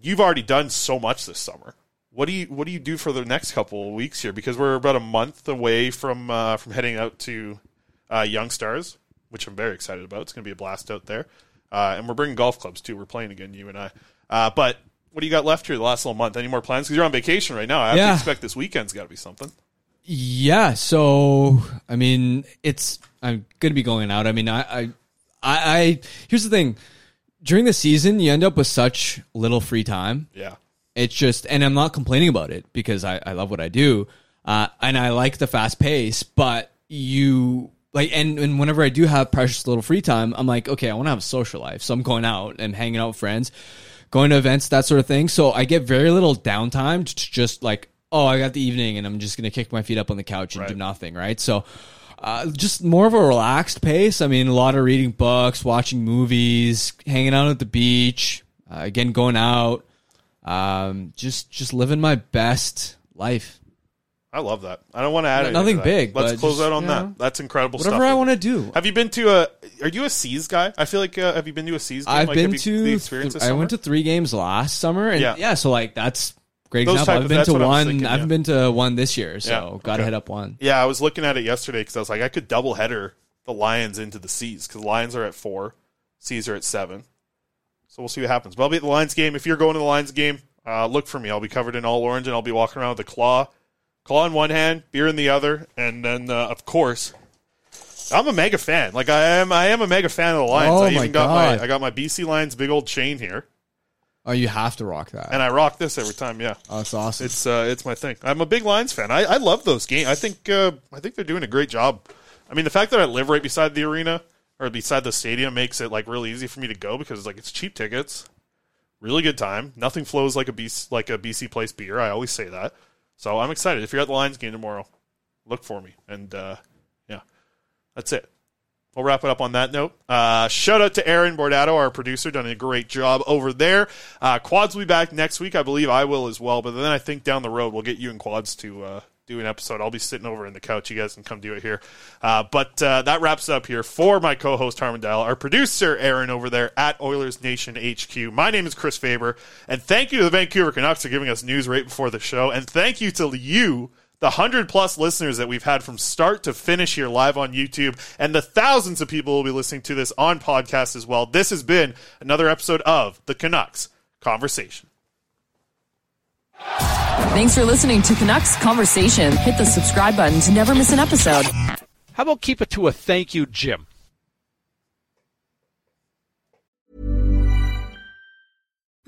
you've already done so much this summer. What do you What do you do for the next couple of weeks here? Because we're about a month away from uh, from heading out to uh, Young Stars, which I'm very excited about. It's going to be a blast out there, uh, and we're bringing golf clubs too. We're playing again, you and I. Uh, but what do you got left here the last little month? Any more plans? Because you're on vacation right now. I have Yeah. to expect this weekend's got to be something. Yeah, so I mean, it's I'm gonna be going out. I mean, I, I, I, I here's the thing: during the season, you end up with such little free time. Yeah. It's just, and I'm not complaining about it because I, I love what I do, uh, and I like the fast pace. But you like, and, and whenever I do have precious little free time, I'm like, okay, I want to have a social life, so I'm going out and hanging out with friends, going to events, that sort of thing. So I get very little downtime to just like, oh, I got the evening, and I'm just gonna kick my feet up on the couch and do nothing, right? So. Uh, just more of a relaxed pace. I mean, a lot of reading books, watching movies, hanging out at the beach, uh, again going out, um, just just living my best life. I love that. I don't want to add No- anything nothing to big, Let's close just, out on you that. know, That's incredible whatever stuff. I wanna do. Have you been to a? Are you a C's guy? I feel like uh, have you been to a C's game? I've Like, been you- to. the experience. th- I went to three games last summer, and Yeah. yeah, so like that's great Those example. type I've been that's to what I was one. thinking, I haven't been to one this year, so Yeah, got to okay. hit up one. Yeah, I was looking at it yesterday because I was like, I could double header the Lions into the C's because Lions are at four, C's are at seven. So we'll see what happens. But I'll be at the Lions game. If you're going to the Lions game, uh, look for me. I'll be covered in all orange and I'll be walking around with a claw, claw in one hand, beer in the other, and then uh, of course. I'm a mega fan. Like I am, I am a mega fan of the Lions. Oh I my even got God. my, I got my BC Lions big old chain here, Oh, you have to rock that. and I rock this every time. Yeah, oh, it's awesome. it's uh, it's my thing. I'm a big Lions fan. I, I love those games. I think uh, I think they're doing a great job. I mean, the fact that I live right beside the arena or beside the stadium makes it like really easy for me to go because like it's cheap tickets, really good time. Nothing flows like a BC, like a BC place beer. I always say that. So I'm excited. If you're at the Lions game tomorrow, look for me. And uh, yeah, that's it. We'll wrap it up on that note. Uh, shout out to Aaron Bordato, our producer, done a great job over there. Uh, Quads will be back next week. I believe I will as well. But then I think down the road we'll get you and Quads to uh, do an episode. I'll be sitting over in the couch. You guys can come do it here. Uh, but uh, that wraps up here for my co-host Harman Dayal, our producer Aaron over there at Oilers Nation HQ. My name is Chris Faber, and thank you to the Vancouver Canucks for giving us news right before the show, and thank you to you the hundred plus listeners that we've had from start to finish here live on YouTube, and the thousands of people who will be listening to this on podcast as well. This has been another episode of the Canucks Conversation. Thanks for listening to Canucks Conversation. Hit the subscribe button to never miss an episode. How about keep it to a thank you, Jim?